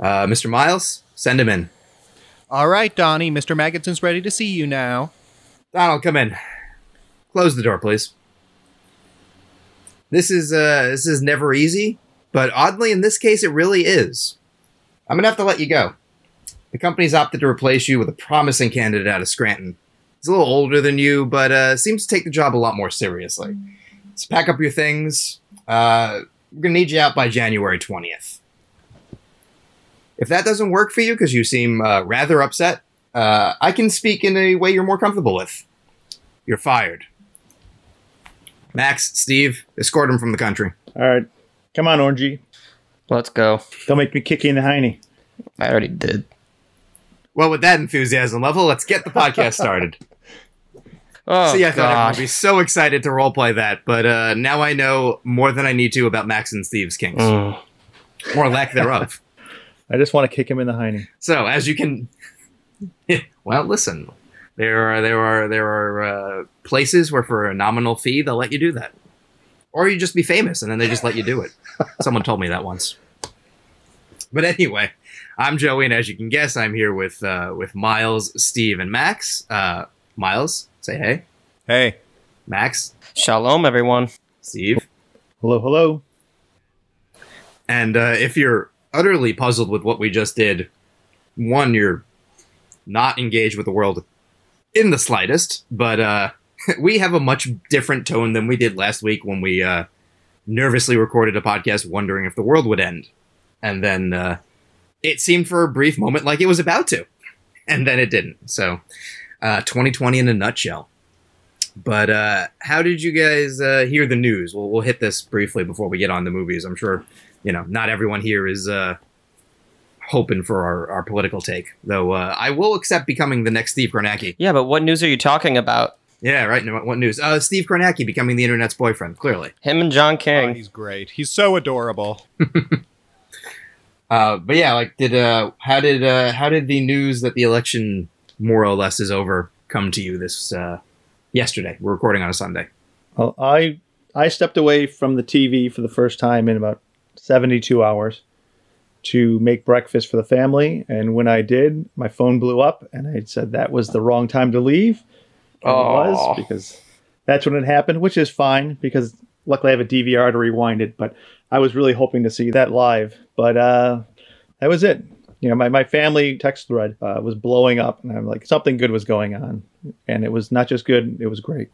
Uh, Mr. Miles, send him in. All right, Donnie. Mr. Maggotson's ready to see you now. Donald, come in. Close the door, please. This is uh this is never easy, but oddly in this case it really is. I'm gonna have to let you go. The company's opted to replace you with a promising candidate out of Scranton. He's a little older than you, but uh, seems to take the job a lot more seriously. So pack up your things. Uh, we're gonna need you out by January 20th. If that doesn't work for you because you seem uh, rather upset, uh, I can speak in a way you're more comfortable with. You're fired. Max, Steve, escort him from the country. All right. Come on, Orangey. Let's go. Don't make me kick you in the hiney. I already did. Well, with that enthusiasm level, let's get the podcast started. Oh, See, I thought everyone gosh. would be so excited to roleplay that, but uh, now I know more than I need to about Max and Steve's kinks, Mm. or lack thereof. I just want to kick him in the hiney. So, as you can, well, listen, there are there are there are uh, places where for a nominal fee they'll let you do that, or you just be famous and then they just let you do it. Someone told me that once. But anyway, I'm Joey, and as you can guess, I'm here with uh, with Miles, Steve, and Max. Uh, Miles, say hey. Hey. Max, Shalom, everyone. Steve, Hello, hello. and uh, if you're utterly puzzled with what we just did, one, you're not engaged with the world in the slightest, but uh, we have a much different tone than we did last week when we uh, nervously recorded a podcast wondering if the world would end. And then uh, it seemed for a brief moment like it was about to, and then it didn't. So, uh, 2020 in a nutshell. But uh, how did you guys uh, hear the news? We'll, we'll hit this briefly before we get on the movies. I'm sure, you know, not everyone here is uh, hoping for our, our political take, though uh, I will accept becoming the next Steve Kornacki. Yeah, but what news are you talking about? Yeah, right. no, What news? Uh, Steve Kornacki becoming the internet's boyfriend, clearly. Him and John Oh, King. he's great. He's so adorable. Uh, but yeah, like, did uh, how did uh, how did the news that the election more or less is over come to you this uh, yesterday? We're recording on a Sunday. Well, I I stepped away from the TV for the first time in about 72 hours to make breakfast for the family, and when I did, my phone blew up, and I said that was the wrong time to leave. And it was because that's when it happened, which is fine because luckily I have a DVR to rewind it. But I was really hoping to see that live, but uh, that was it. You know, my, my family text thread uh, was blowing up, and I'm like, something good was going on, and it was not just good; it was great.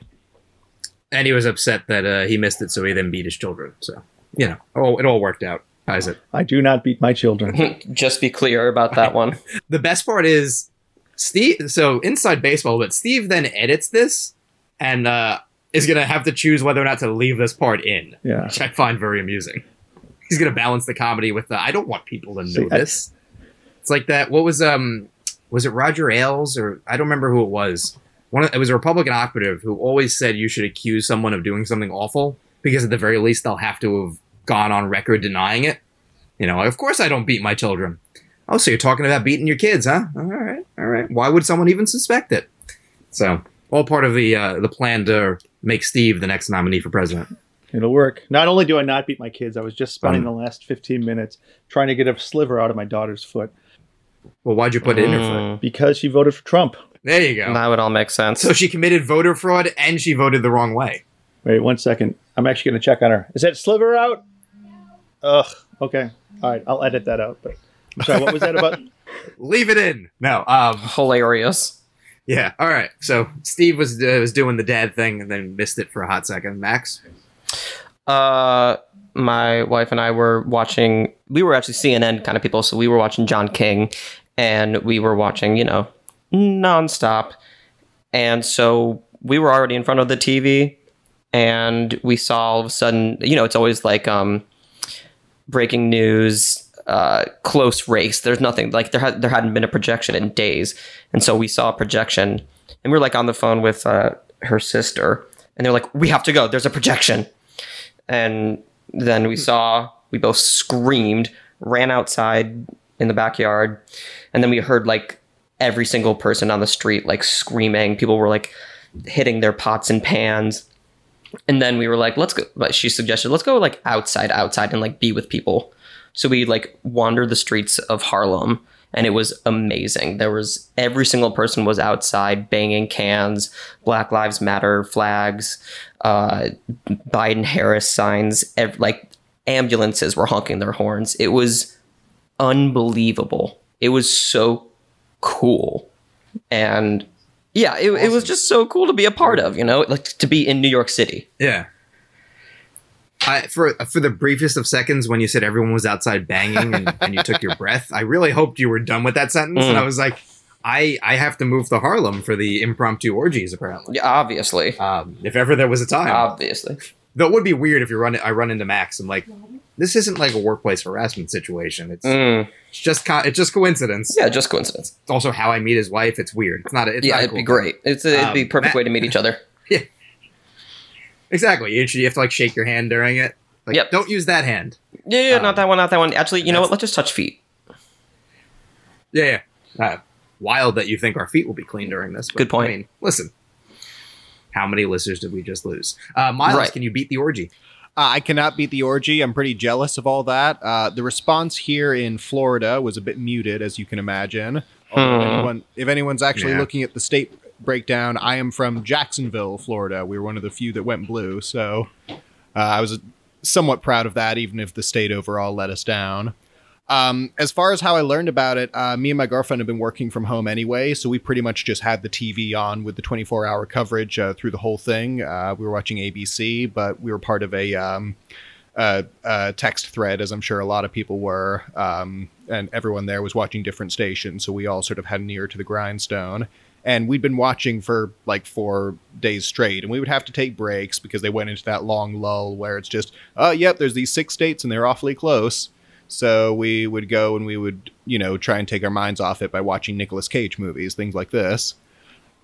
And he was upset that uh, he missed it, so he then beat his children. So you know, oh, it all worked out. How's it? I do not beat my children. Just be clear about that one. the best part is Steve. So inside baseball, but Steve then edits this and uh, is gonna have to choose whether or not to leave this part in, Yeah. which I find very amusing. He's gonna balance the comedy with the I don't want people to know See, I- this. It's like that. What was um was it Roger Ailes or I don't remember who it was. One of, it was a Republican operative who always said you should accuse someone of doing something awful because at the very least they'll have to have gone on record denying it. You know, of course I don't beat my children. Oh, so you're talking about beating your kids, huh? All right, all right. Why would someone even suspect it? So, all part of the uh, the plan to make Steve the next nominee for president. It'll work. Not only do I not beat my kids, I was just spending Um, the last 15 minutes trying to get a sliver out of my daughter's foot Well, why'd you put it in her foot? Mm, because she voted for Trump. There you go. that would all make sense. So she committed voter fraud and she voted the wrong way. Wait one second. I'm actually going to check on her. Is that sliver out? Ugh. Okay. All right. I'll edit that out. But I'm sorry. What was that about? Leave it in. No. Um. Hilarious. Yeah. All right. So Steve was uh, was doing the dad thing and then missed it for a hot second. Max. Uh, my wife and I were watching. We were actually CNN kind of people, so we were watching John King, and we were watching, you know, nonstop. And so we were already in front of the TV, and we saw all of a sudden, you know, it's always like um, breaking news, uh, close race. There's nothing like there had there hadn't been a projection in days, and so we saw a projection, and we were like on the phone with uh, her sister, and they're like, "We have to go. There's a projection." and then we saw we both screamed ran outside in the backyard and then we heard like every single person on the street like screaming people were like hitting their pots and pans and then we were like let's go but she suggested let's go like outside outside and like be with people So we like wandered the streets of Harlem and it was amazing. There was every single person was outside banging cans, Black Lives Matter flags, uh, Biden Harris signs, ev- like ambulances were honking their horns. It was unbelievable. It was so cool. And yeah, it, it was just so cool to be a part of, you know, like to be in New York City. Yeah. I, for for the briefest of seconds when you said everyone was outside banging and, and you took your breath, I really hoped you were done with that sentence, and Mm. I was like, I I have to move to Harlem for the impromptu orgies. Apparently, Yeah, obviously. um, if ever there was a time, Obviously. though it would be weird if you run I run into Max and like this isn't like a workplace harassment situation. It's, Mm. it's just co- it's just coincidence. Yeah, just coincidence. It's also how I meet his wife. It's weird. It's not. A, it's yeah, not it'd be cool great. It's a, it'd be Um, perfect Matt- way to meet each other. Yeah, exactly. You, you have to like shake your hand during it. Like, Yep. don't use that hand. Yeah, yeah, Um, not that one, not that one. Actually, you know what? Let's just touch feet. Yeah. yeah. Uh, wild that you think our feet will be clean during this. But, Good point. I mean, listen. How many listeners did we just lose? Uh, Miles, Right. can you beat the orgy? Uh, I cannot beat the orgy. I'm pretty jealous of all that. Uh, the response here in Florida was a bit muted, as you can imagine. Although if, Hmm. anyone, if anyone's actually Yeah. looking at the state breakdown, I am from Jacksonville, Florida. We were one of the few that went blue, so uh, I was somewhat proud of that, even if the state overall let us down. Um, as far as how I learned about it, uh, me and my girlfriend have been working from home anyway, so we pretty much just had the TV on with the 24 hour coverage uh, through the whole thing. Uh, we were watching ABC, but we were part of a um, uh, text thread, as I'm sure a lot of people were, um, and everyone there was watching different stations, so we all sort of had an ear to the grindstone. And we'd been watching for like four days straight, and we would have to take breaks because they went into that long lull where it's just, oh, yep, there's these six states and they're awfully close. So we would go and we would, you know, try and take our minds off it by watching Nicolas Cage movies, things like this.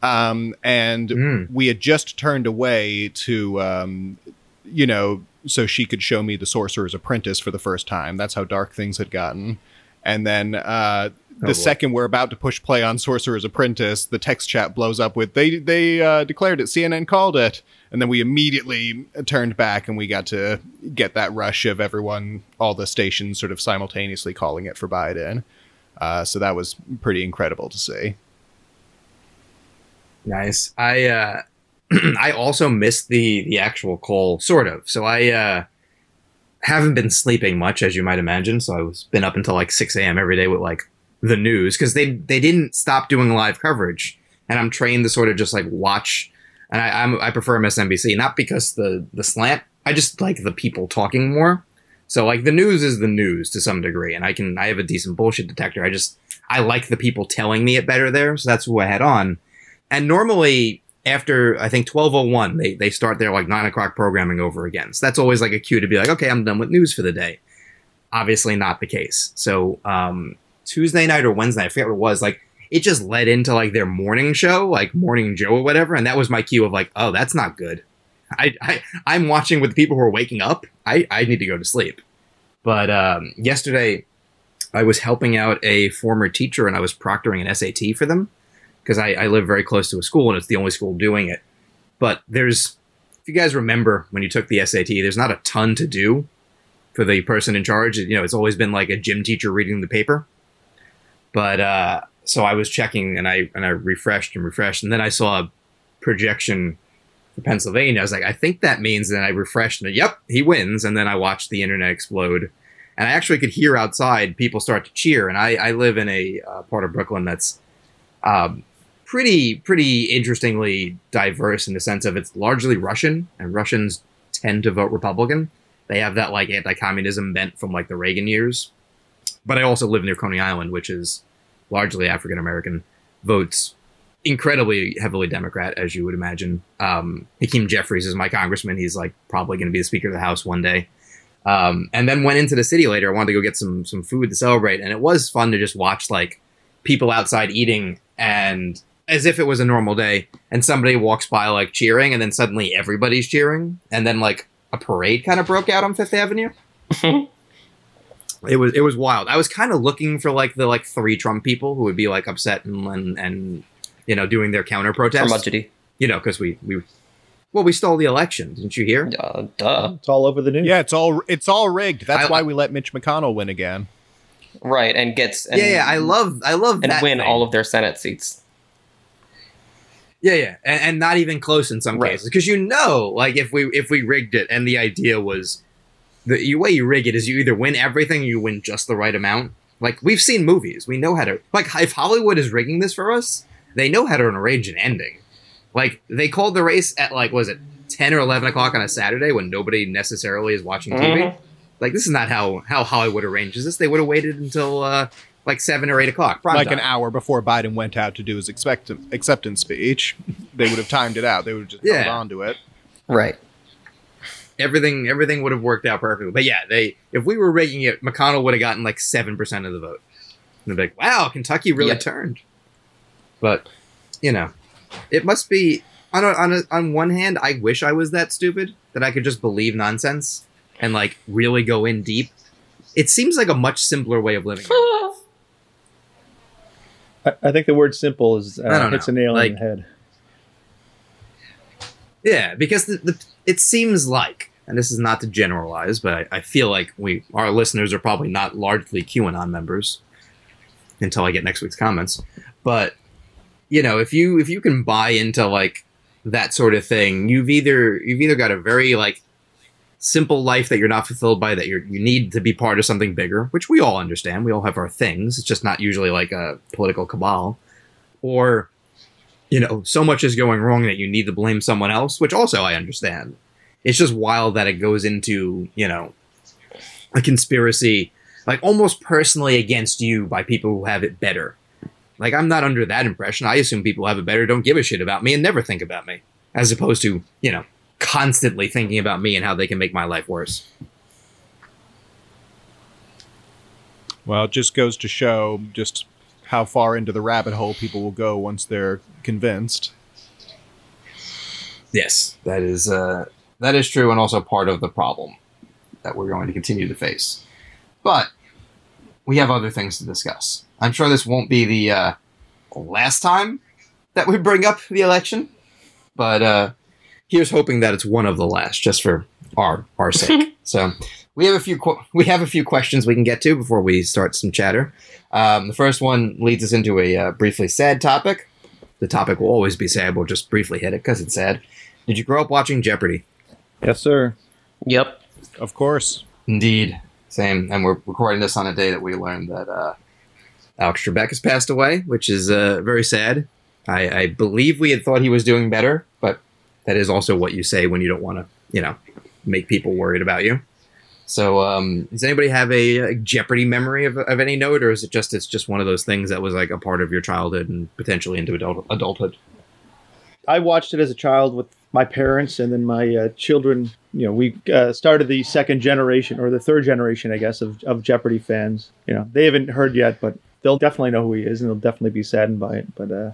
Um, and Mm. we had just turned away to, um, you know, so she could show me The Sorcerer's Apprentice for the first time. That's how dark things had gotten. And then uh, the Oh, second we're about to push play on Sorcerer's Apprentice, the text chat blows up with they they uh, declared it. CNN called it, and then we immediately turned back and we got to get that rush of everyone, all the stations, sort of simultaneously calling it for Biden. Uh, so that was pretty incredible to see. Nice. I uh I also missed the the actual call, sort of. So I uh haven't been sleeping much, as you might imagine. So I was been up until like six a.m. every day with like the news because they they didn't stop doing live coverage, and I'm trained to sort of just like watch. And I I'm, I prefer MSNBC not because the the slant. I just like the people talking more. So like the news is the news to some degree, and I can I have a decent bullshit detector. I just I like the people telling me it better there, so that's who I had on. And normally after I think twelve oh one, they they start their like nine o'clock programming over again. So that's always like a cue to be like, okay, I'm done with news for the day. Obviously not the case. So um, Tuesday night or Wednesday, I forget what it was. Like it just led into like their morning show, like Morning Joe or whatever, and that was my cue of like, oh, that's not good. I, I I'm watching with the people who are waking up. I I need to go to sleep. But um, yesterday, I was helping out a former teacher, and I was proctoring an SAT for them because I, I live very close to a school, and it's the only school doing it. But there's, if you guys remember when you took the SAT, there's not a ton to do for the person in charge. You know, it's always been like a gym teacher reading the paper. But uh, so I was checking, and I and I refreshed and refreshed, and then I saw a projection for Pennsylvania. I was like, I think that means. And I refreshed, and yep, he wins. And then I watched the internet explode, and I actually could hear outside people start to cheer. And I, I live in a uh, part of Brooklyn that's um, pretty pretty interestingly diverse in the sense of it's largely Russian, and Russians tend to vote Republican. They have that like anti-communism bent from like the Reagan years. But I also live near Coney Island, which is largely African American, votes incredibly heavily Democrat, as you would imagine. Um, Hakeem Jeffries is my congressman. He's like probably going to be the Speaker of the House one day. Um, and then went into the city later. I wanted to go get some some food to celebrate, and it was fun to just watch like people outside eating and as if it was a normal day. And somebody walks by like cheering, and then suddenly everybody's cheering, and then like a parade kind of broke out on Fifth Avenue. it was it was wild. I was kind of looking for like the like three Trump people who would be like upset and and, and you know doing their counter protest. Curmudgeony. You know, because we we Well, we stole the election. Didn't you hear? Uh, duh. It's all over the news. Yeah, it's all it's all rigged. That's I- why we let Mitch McConnell win again. Right, and gets and, yeah, yeah. I love, I love and that win thing. all of their Senate seats. Yeah, yeah, and, and not even close in some Right. cases because you know, like if we if we rigged it and the idea was the way you rig it is you either win everything or you win just the right amount. Like we've seen movies, we know how to like if Hollywood is rigging this for us, they know how to arrange an ending. Like they called the race at like was it ten or eleven o'clock on a Saturday when nobody necessarily is watching TV. Mhm. Like this is not how how Hollywood arranges this. They would have waited until uh, like seven or eight o'clock. like time. an hour before Biden went out to do his expect- acceptance speech. They would have timed it out. They would have just held on to it. Right. Everything everything would have worked out perfectly. But yeah, they if we were rigging it, McConnell would have gotten like seven percent of the vote. And they'd be like, "Wow, Kentucky really Yep. turned." But you know, it must be on a, on a, on one hand, I wish I was that stupid that I could just believe nonsense and like really go in deep. It seems like a much simpler way of living. I, I think the word simple is I uh, don't hits know. a nail Like- on the head. Yeah, because the, the it seems like, and this is not to generalize, but I, I feel like we our listeners are probably not largely QAnon members until I get next week's comments. But you know, if you if you can buy into like that sort of thing, you've either you've either got a very like simple life that you're not fulfilled by that you you need to be part of something bigger, which we all understand. We all have our things. It's just not usually like a political cabal, or you know, so much is going wrong that you need to blame someone else, which also I understand. It's just wild that it goes into, you know, a conspiracy, like almost personally against you by people who have it better. Like, I'm not under that impression. I assume people who have it better don't give a shit about me and never think about me, as opposed to, you know, constantly thinking about me and how they can make my life worse. Well, it just goes to show just how far into the rabbit hole people will go once they're convinced. Yes, that is uh, that is true, and also part of the problem that we're going to continue to face. But we have other things to discuss. I'm sure this won't be the uh, last time that we bring up the election, but uh, here's hoping that it's one of the last, just for our our sake. so we have a few qu- we have a few questions we can get to before we start some chatter. Um, the first one leads us into a uh, briefly sad topic. The topic will always be sad. We'll just briefly hit it because it's sad. Did you grow up watching Jeopardy? Yes, sir. Yep. Of course. Indeed. Same. And we're recording this on a day that we learned that uh, Alex Trebek has passed away, which is uh, very sad. I, I believe we had thought he was doing better, but that is also what you say when you don't want to, you know, make people worried about you. So, um, does anybody have a, Jeopardy memory of, of any note, or is it just it's just one of those things that was like a part of your childhood and potentially into adult, adulthood? I watched it as a child with my parents, and then my uh, children. You know, we uh, started the second generation or the third generation, I guess, of, of Jeopardy fans. You know, they haven't heard yet, but they'll definitely know who he is, and they'll definitely be saddened by it. But uh,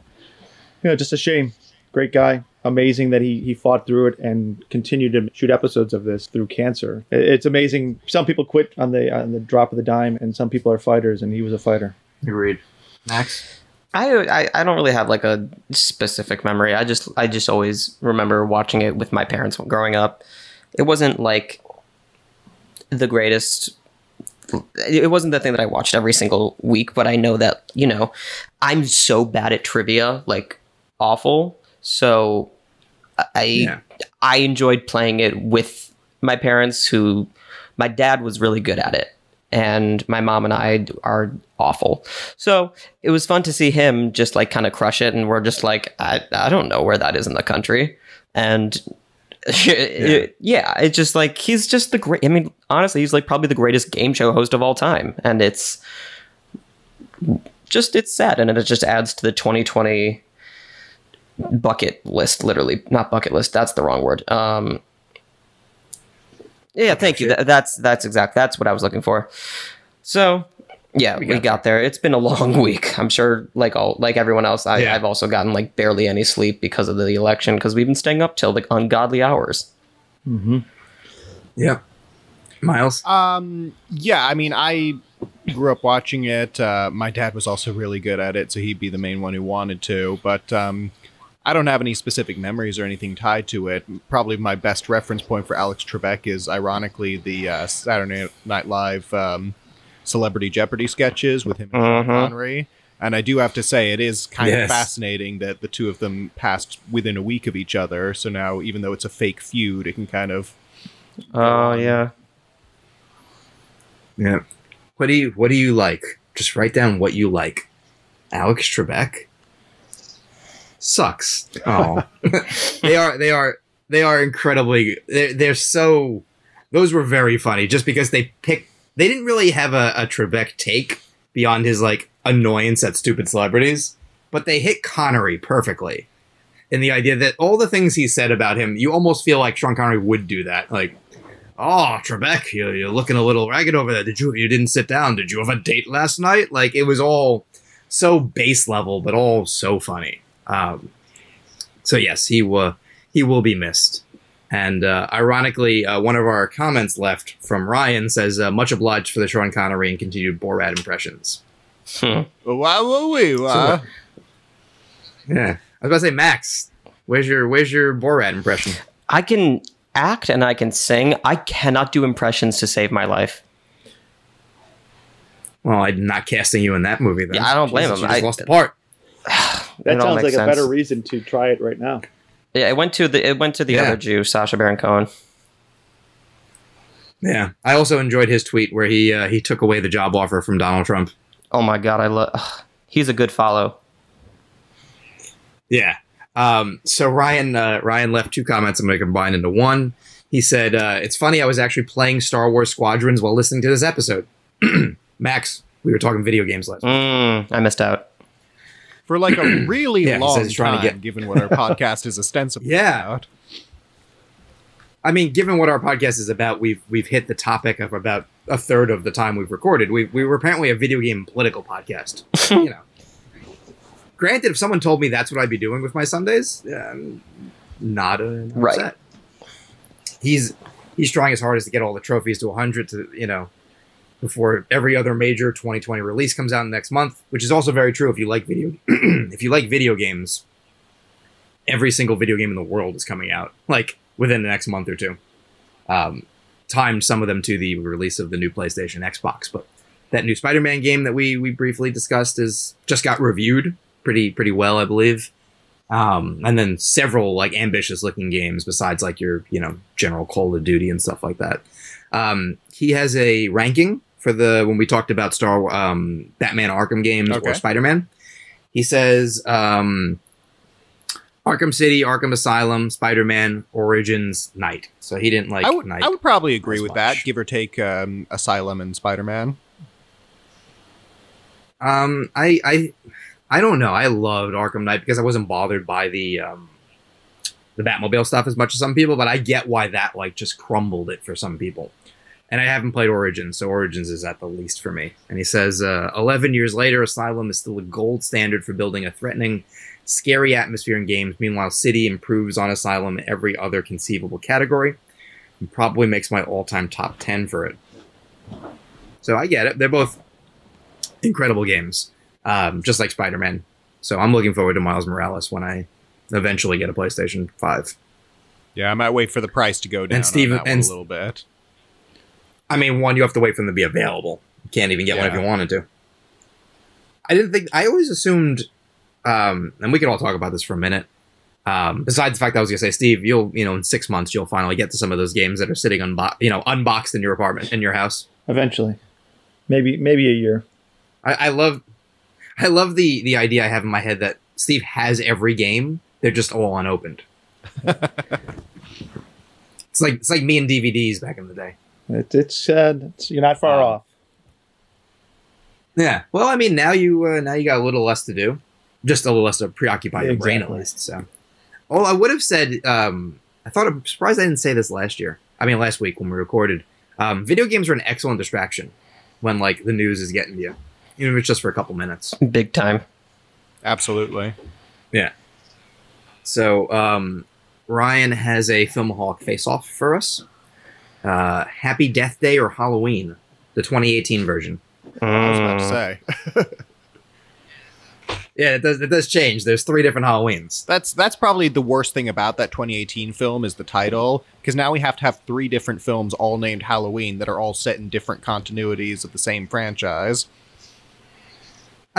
you know, just a shame. Great guy. Amazing that he, he fought through it and continued to shoot episodes of this through cancer. It's amazing. Some people quit on the on the drop of the dime, and some people are fighters, and he was a fighter. Agreed. Max? I, I I don't really have like a specific memory. I just I just always remember watching it with my parents growing up. It wasn't like the greatest. It wasn't the thing that I watched every single week, but I know that you know I'm so bad at trivia, like awful. So I Yeah. I enjoyed playing it with my parents, who my dad was really good at it, and my mom and I are awful. So it was fun to see him just like kind of crush it, and we're just like, I, I don't know where that is in the country, and it- yeah, it's just like he's just the great. I mean, honestly, he's like probably the greatest game show host of all time, and it's just it's sad, and it just adds to the 2020 bucket list. Literally, not bucket list. That's the wrong word. Um, yeah, thank you. That, that's that's exact. That's what I was looking for. So yeah, we, got got, there. It's been a long week. I'm sure, like all like everyone else, I, Yeah. I've also gotten like barely any sleep because of the election because we've been staying up till like ungodly hours. Mm-hmm. Yeah. Miles? Um, yeah, I mean, I grew up watching it. Uh, my dad was also really good at it, so he'd be the main one who wanted to. But um, I don't have any specific memories or anything tied to it. Probably my best reference point for Alex Trebek is ironically the uh, Saturday Night Live um, Celebrity Jeopardy sketches with him and Sean Mhm. Connery. And I do have to say, it is kind Yes. of fascinating that the two of them passed within a week of each other. So now, even though it's a fake feud, it can kind of Oh yeah. Yeah. What do you What do you like? Just write down what you like. Alex Trebek sucks. Oh, they are. They are. They are incredibly. They're, they're so. Those were very funny, just because they picked. They didn't really have a, a Trebek take beyond his like annoyance at stupid celebrities, but they hit Connery perfectly. In the idea that all the things he said about him, you almost feel like Sean Connery would do that. Like, oh Trebek, you, you're looking a little ragged over there. Did you you didn't sit down? Did you have a date last night? Like it was all so base level, but all so funny. Um, so yes, he will he will be missed. And uh, ironically, uh, one of our comments left from Ryan says, uh, "Much obliged for the Sean Connery and continued Borat impressions." Hmm. wow, wow, wow, wow. Yeah, I was about to say, Max, where's your where's your Borat impression? I can act and I can sing. I cannot do impressions to save my life. Well, I'm not casting you in that movie. Then. Yeah, I don't blame Jesus, him. You just I- lost the part. That sounds makes like a better reason to try it right now. Yeah, it went to the it went to the Yeah. other Jew, Sacha Baron Cohen. Yeah, I also enjoyed his tweet where he uh, he took away the job offer from Donald Trump. Oh my god, I love. He's a good follow. Yeah. Um, so Ryan uh, Ryan left two comments. I'm going to combine into one. He said, uh, "It's funny. I was actually playing Star Wars Squadrons while listening to this episode." Max, we were talking video games last. week. Mm, I missed out. For like a really Yeah, long says he's trying time, to get- given what our podcast is ostensibly Yeah. about. I mean, given what our podcast is about, we've we've hit the topic of about a third of the time we've recorded. We we were apparently a video game political podcast. you know. Granted, if someone told me that's what I'd be doing with my Sundays, um, not, uh, not Right. He's he's trying his hardest to get all the trophies to 100 to you know before every other major 2020 release comes out next month, which is also very true if you like video if you like video games. Every single video game in the world is coming out like within the next month or two. Um, timed some of them to the release of the new PlayStation, Xbox, but that new Spider-Man game that we we briefly discussed is just got reviewed pretty pretty well, I believe. Um, and then several like ambitious looking games besides like your you know general Call of Duty and stuff like that. Um, he has a ranking for the when we talked about Star um, Batman Arkham games Okay. or Spider Man. He says um, Arkham City, Arkham Asylum, Spider Man, Origins, Knight. So he didn't like I would. I would probably agree with that, give or take um, Asylum and Spider Man. Um, I I I don't know. I loved Arkham Knight because I wasn't bothered by the um the Batmobile stuff as much as some people, but I get why that like just crumbled it for some people. And I haven't played Origins, so Origins is at the least for me. And he says, uh, 11 years later, Asylum is still a gold standard for building a threatening, scary atmosphere in games. Meanwhile, City improves on Asylum in every other conceivable category and probably makes my all time top 10 for it. So I get it. They're both incredible games, um, just like Spider Man. So I'm looking forward to Miles Morales when I eventually get a PlayStation 5. Yeah, I might wait for the price to go down that one and- a little bit. I mean, one, you have to wait for them to be available. You can't even get one if you wanted to. I didn't think, I always assumed, um, and we can all talk about this for a minute. Um, besides the fact that I was gonna say, Steve, you'll, you know, in six months, you'll finally get to some of those games that are sitting unbo- you know, unboxed in your apartment, in your house. Eventually, maybe maybe a year. I, I love, I love the the idea I have in my head that Steve has every game. They're just all unopened. it's like it's like me and DVDs back in the day. It, it's, uh, it's you're not far off. Yeah. Well, I mean, now you uh, now you got a little less to do, just a little less to preoccupy your brain at least. So, oh, I would have said. Um, I thought I'm surprised I didn't say this last year. I mean, last week when we recorded. Um, video games are an excellent distraction when like the news is getting to you, even if it's just for a couple minutes. Big time. Absolutely. Yeah. So um, Ryan has a film hawk face-off for us. Uh, Happy Death Day or Halloween, the 2018 version. I was about to say. Yeah, it does. It does change. There's three different Halloweens. That's that's probably the worst thing about that 2018 film is the title because now we have to have three different films all named Halloween that are all set in different continuities of the same franchise.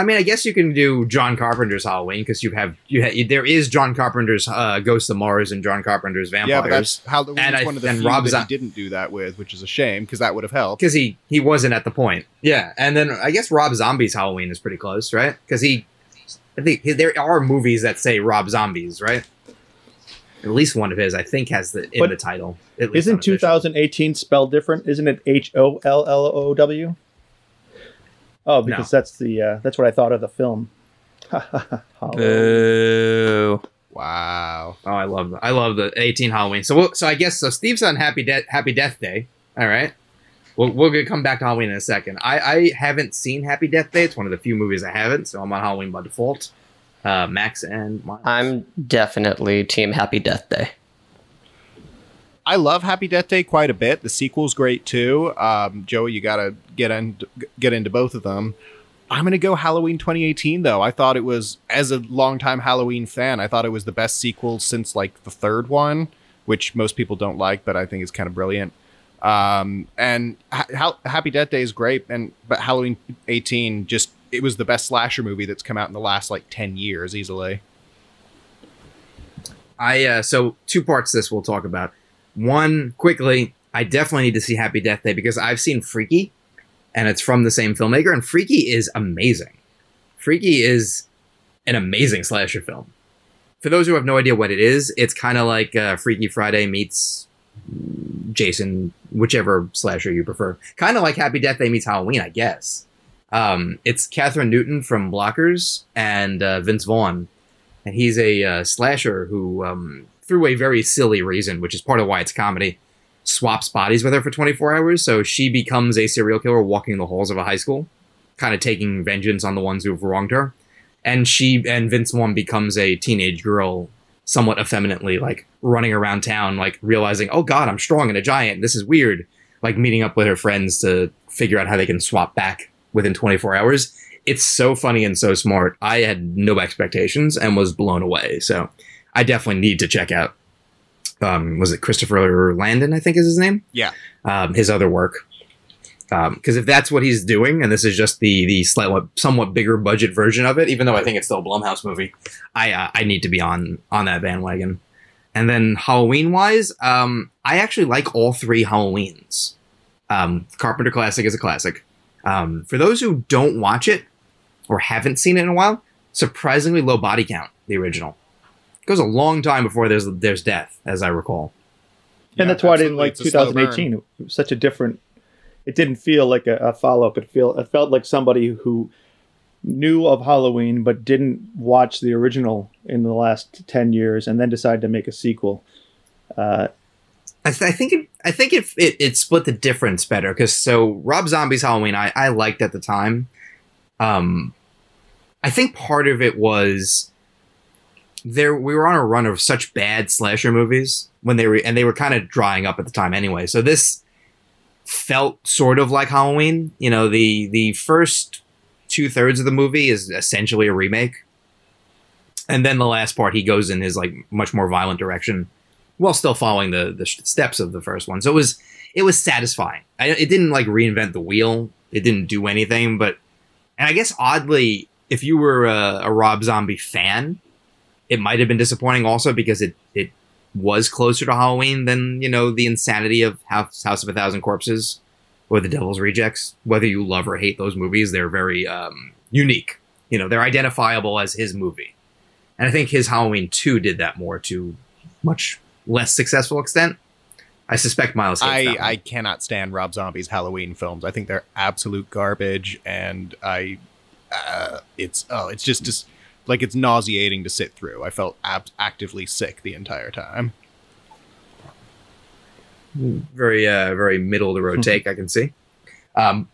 I mean, I guess you can do John Carpenter's Halloween because you have you ha- there is John Carpenter's uh, Ghost of Mars and John Carpenter's Vampires. Yeah, but that's Halloween And is I- one of the few Rob that Zo- he didn't do that with, which is a shame because that would have helped. because he he wasn't at the point. Yeah, and then I guess Rob Zombie's Halloween is pretty close, right? Because he, I think he- there are movies that say Rob Zombies, right? At least one of his, I think, has the in But the title. At least Isn't 2018 spelled different? Isn't it H O L L O W? Oh, because that's the uh, that's what I thought of the film. Hollow. Boo. Wow. Oh, I love I love the 18 Halloween. So we'll, so I guess so. Steve's on Happy Death Happy Death Day. All right. We'll, we're gonna come back to Halloween in a second. I, I haven't seen Happy Death Day. It's one of the few movies I haven't, so I'm on Halloween by default. Uh, Max and Miles. I'm definitely Team Happy Death Day. I love Happy Death Day quite a bit. The sequel's great too. Um, Joey, you gotta get in, get into both of them. I'm gonna go Halloween 2018 though. I thought it was, as a longtime Halloween fan, I thought it was the best sequel since like the third one, which most people don't like, but I think is kind of brilliant. Um, and ha- ha- Happy Death Day is great, and but Halloween 18 just it was the best slasher movie that's come out in the last like 10 years easily. I uh, so two parts. This we'll talk about. One quickly. I definitely need to see Happy Death Day because I've seen Freaky, and it's from the same filmmaker, and Freaky is amazing. Freaky is an amazing slasher film. For those who have no idea what it is, it's kind of like uh, Freaky Friday meets Jason, whichever slasher you prefer. Kind of like Happy Death Day meets Halloween, I guess. Um, it's Kathryn Newton from Blockers and uh, Vince Vaughn, and he's a uh, slasher who, um, through a very silly reason, which is part of why it's comedy, swaps bodies with her for 24 hours. So she becomes a serial killer walking the halls of a high school, kind of taking vengeance on the ones who've wronged her. And she and Vince Vaughn becomes a teenage girl, somewhat effeminately, like running around town, like realizing, oh God, I'm strong and a giant. This is weird. Like meeting up with her friends to figure out how they can swap back within 24 hours. It's so funny and so smart. I had no expectations and was blown away. So I definitely need to check out. Um, was it Christopher Landon? I think is his name. Yeah. Um, his other work. Because if that's what he's doing, and this is just the the slightly somewhat bigger budget version of it, even though I think it's still a Blumhouse movie, I uh, I need to be on on that bandwagon. And then Halloween wise, um, I actually like all three Halloweens. Um, Carpenter Classic is a classic. Um, for those who don't watch it or haven't seen it in a while, surprisingly low body count. The original it goes a long time before there's there's death, as I recall. and that's why I didn't like It's a slow burn. 2018. It was such a different. It didn't feel like a, a follow up. It feel it felt like somebody who knew of Halloween but didn't watch the original in the last ten years and then decided to make a sequel. Uh, I, th- I think it, I think it, it it split the difference better because so Rob Zombie's Halloween I, I liked at the time. Um, I think part of it was there we were on a run of such bad slasher movies when they were and they were kind of drying up at the time anyway. So this felt sort of like Halloween. You know, the the first two thirds of the movie is essentially a remake, and then the last part he goes in his like much more violent direction while still following the the steps of the first one. So it was it was satisfying. I, it didn't like reinvent the wheel. It didn't do anything, but and I guess oddly, if you were a, a Rob Zombie fan, it might have been disappointing also because it it was closer to Halloween than you know the insanity of House House of a Thousand Corpses or The Devil's Rejects. Whether you love or hate those movies, they're very um, unique. You know, they're identifiable as his movie, and I think his Halloween Two did that more to much less successful extent. I suspect Miles I. I cannot stand Rob Zombie's Halloween films. I think they're absolute garbage, and I, uh, it's oh, it's just just like it's nauseating to sit through. I felt ab- actively sick the entire time. very uh very middle of the road take I can see. Um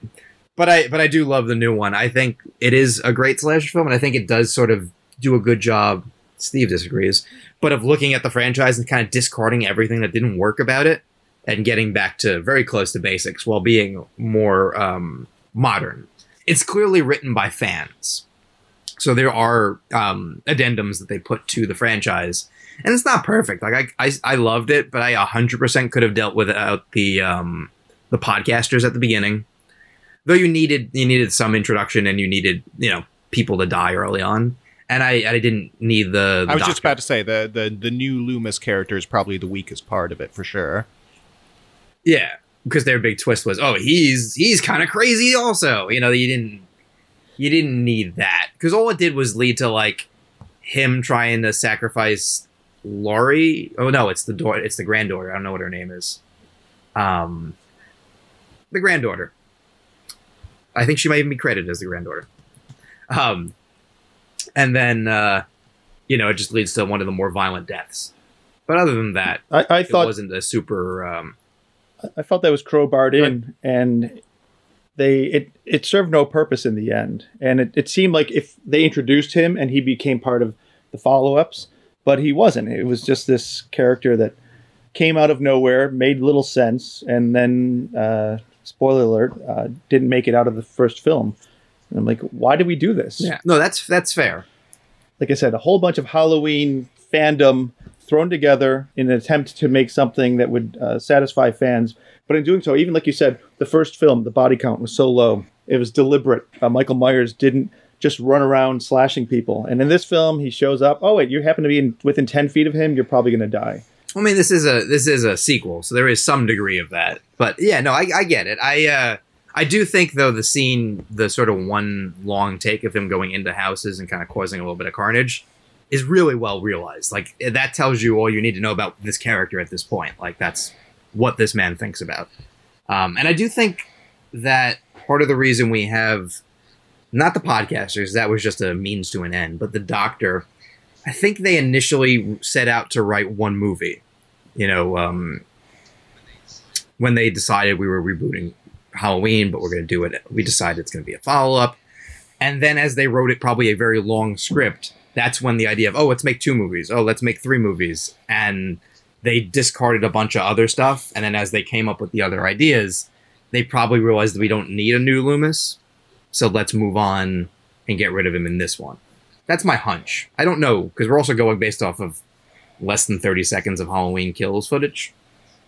but I but I do love the new one. I think it is a great slasher film and I think it does sort of do a good job Steve disagrees, but of looking at the franchise and kind of discarding everything that didn't work about it and getting back to very close to basics while being more um modern. It's clearly written by fans. So there are um, addendums that they put to the franchise, and it's not perfect. Like I, I, I loved it, but I 100% could have dealt without the um, the podcasters at the beginning. Though you needed you needed some introduction, and you needed you know people to die early on, and I, I didn't need the. the I was just about to say the the the new Loomis character is probably the weakest part of it for sure. Yeah, because their big twist was, oh, he's he's kind of crazy. Also, you know, you didn't you didn't need that because all it did was lead to like him trying to sacrifice Laurie. Oh no, it's the daughter. It's the granddaughter. I don't know what her name is. Um, the granddaughter. I think she might even be credited as the granddaughter. Um, and then uh, you know, it just leads to one of the more violent deaths. But other than that, I, I it thought wasn't a super. Um, I felt that was crowbarred in, and they it it served no purpose in the end. And it, it seemed like if they introduced him and he became part of the follow ups, but he wasn't. It was just this character that came out of nowhere, made little sense, and then uh, spoiler alert, uh, didn't make it out of the first film. And I'm like, why did we do this? Yeah, no, that's that's fair. like I said, a whole bunch of Halloween fandom thrown together in an attempt to make something that would uh, satisfy fans. But in doing so, even like you said, the first film, the body count was so low. It was deliberate. Uh, Michael Myers didn't just run around slashing people. And in this film, he shows up. Oh wait, you happen to be in, within ten feet of him. You're probably going to die. I mean, this is a this is a sequel, so there is some degree of that. But yeah, no, I, I get it. I uh, I do think though the scene, the sort of one long take of him going into houses and kind of causing a little bit of carnage, is really well realized. Like that tells you all you need to know about this character at this point. Like that's what this man thinks about. Um, and I do think that part of the reason we have not the podcasters that was just a means to an end, but the doctor. I think they initially set out to write one movie. You know, um, when they decided we were rebooting Halloween, but we're going to do it, we decided it's going to be a follow up. And then as they wrote it, probably a very long script, that's when the idea of, oh, let's make two movies. Oh, let's make three movies. And they discarded a bunch of other stuff. And then as they came up with the other ideas, they probably realized that we don't need a new Loomis. So let's move on and get rid of him in this one. That's my hunch. I don't know, because we're also going based off of less than 30 seconds of Halloween kills footage.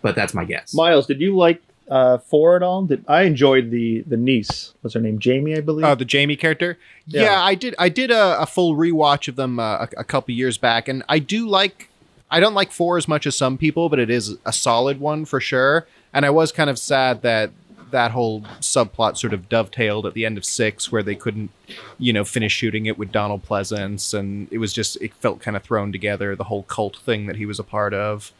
But that's my guess. Miles, did you like uh, four at all? Did I enjoyed the the niece? What's her name? Jamie, I believe. Oh, the Jamie character. Yeah, Yeah. I did. I did a, a full rewatch of them uh, a, a couple years back, and I do like. I don't like four as much as some people, but it is a solid one for sure. And I was kind of sad that that whole subplot sort of dovetailed at the end of six, where they couldn't, you know, finish shooting it with Donald Pleasence, and it was just it felt kind of thrown together. The whole cult thing that he was a part of.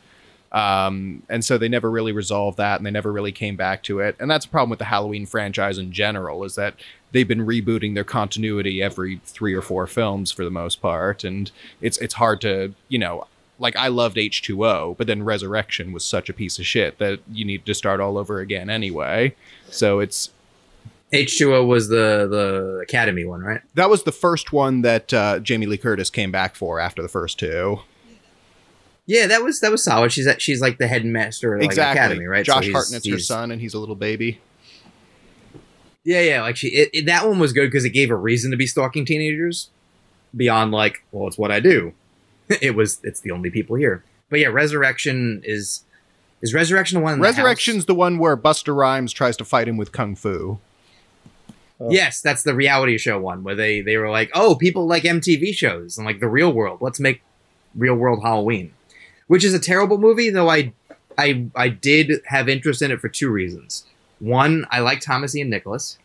Um, and so they never really resolved that and they never really came back to it. And that's a problem with the Halloween franchise in general is that they've been rebooting their continuity every three or four films for the most part. And it's, it's hard to, you know, like I loved H2O, but then Resurrection was such a piece of shit that you need to start all over again anyway. So it's, H2O was the, the Academy one, right? that was the first one that uh, Jamie Lee Curtis came back for after the first two. Yeah, that was that was solid. She's at, she's like the headmaster of like, exactly. Academy, right? So Josh he's- Hartnett's her son, and he's a little baby. Yeah, yeah, like she it, it- that one was good because it gave a reason to be stalking teenagers beyond like, well, it's what I do. it was it's the only people here. But yeah, Resurrection is is Resurrection the one in the Resurrection's the one where Busta Rhymes tries to fight him with kung fu. house? Yes, that's the reality show one where they they were like, "Oh, people like MTV shows and like the real world. Let's make real world Halloween." Which is a terrible movie, though I I I did have interest in it for two reasons. One, I like Thomas Ian Nicholas.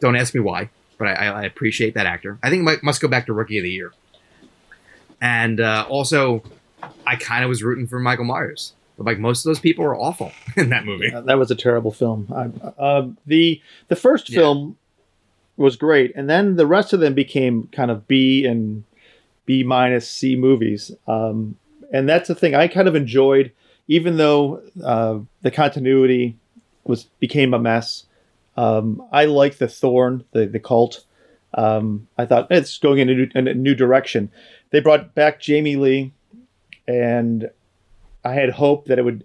Don't ask me why, but I, I appreciate that actor. I think it might, must go back to Rookie of the Year. And uh, also, I kind of was rooting for Michael Myers. But like most of those people are awful in that movie. Uh, that was a terrible film. I, uh, the the first Yeah. film was great, and then the rest of them became kind of B and B minus C movies. Um, and that's the thing I kind of enjoyed, even though uh, the continuity was became a mess. Um, I like the Thorn, the the cult. Um, I thought it's going in a, new, in a new direction. They brought back Jamie Lee, and I had hope that it would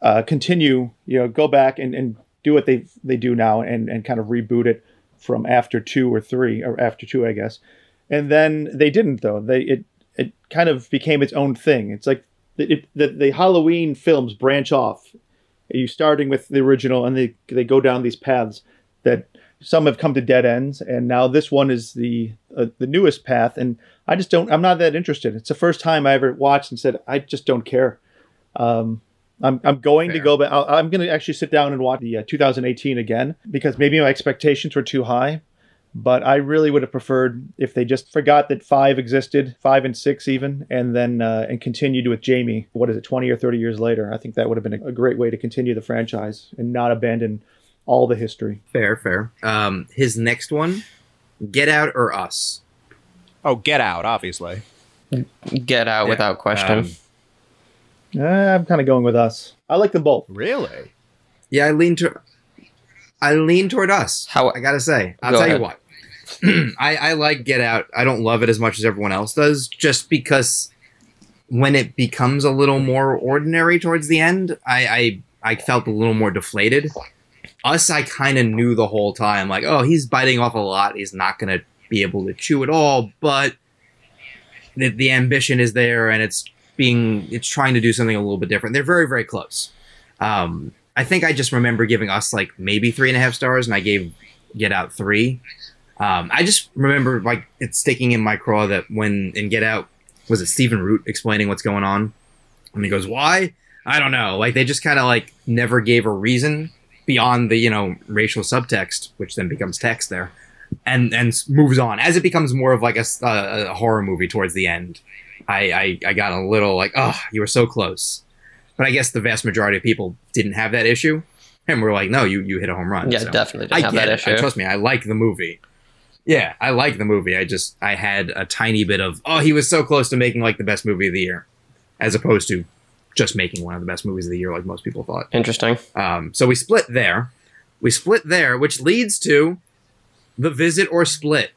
uh, continue, you know, go back and, and do what they they do now and, and kind of reboot it. from after two or three, or after two, I guess. And then they didn't though. They it it kind of became its own thing. It's like the the Halloween films branch off. You starting with the original, and they they go down these paths that some have come to dead ends, and now this one is the uh, the newest path. And I just don't. I'm not that interested. It's the first time I ever watched and said I just don't care. Um, I'm, I'm going to go back. I'll- I'm going to actually sit down and watch the uh, 2018 again because maybe my expectations were too high. But I really would have preferred if they just forgot that five existed, five and six even, and then uh, and continued with Jamie. What is it, 20 or 30 years later? I think that would have been a, a great way to continue the franchise and not abandon all the history. Fair, fair. Um, his next one, Get Out or Us. Oh, Get Out, obviously. Get out Yeah. without question. Um, Uh, I'm kind of going with us. I like them both. Really? yeah, I lean to. I lean toward Us. How- I gotta say, I'll Go tell ahead. you what. I, I like Get Out. I don't love it as much as everyone else does, just because when it becomes a little more ordinary towards the end, I I, I felt a little more deflated. Us, I kind of knew the whole time, like, oh, he's biting off a lot. He's not gonna be able to chew it all, but the, the ambition is there, and it's being it's trying to do something a little bit different. They're very very close. Um, I think I just remember giving us like maybe three and a half stars, and I gave Get Out three. Um, I just remember like it sticking in my craw that when in Get Out was it Stephen Root explaining what's going on, and he goes, "Why? I don't know." Like they just kind of like never gave a reason beyond the you know racial subtext, which then becomes text there, and and moves on as it becomes more of like a horror movie towards the end. I, I I got a little like, oh, you were so close, but I guess the vast majority of people didn't have that issue, and we're like, no, you you hit a home run. yeah, So, definitely I didn't have that it. I- issue. trust me, I like the movie. Yeah, I like the movie. I just I had a tiny bit of oh, he was so close to making like the best movie of the year, as opposed to just making one of the best movies of the year, like most people thought. Interesting. Um, so we split there. We split there, which leads to the visit or split.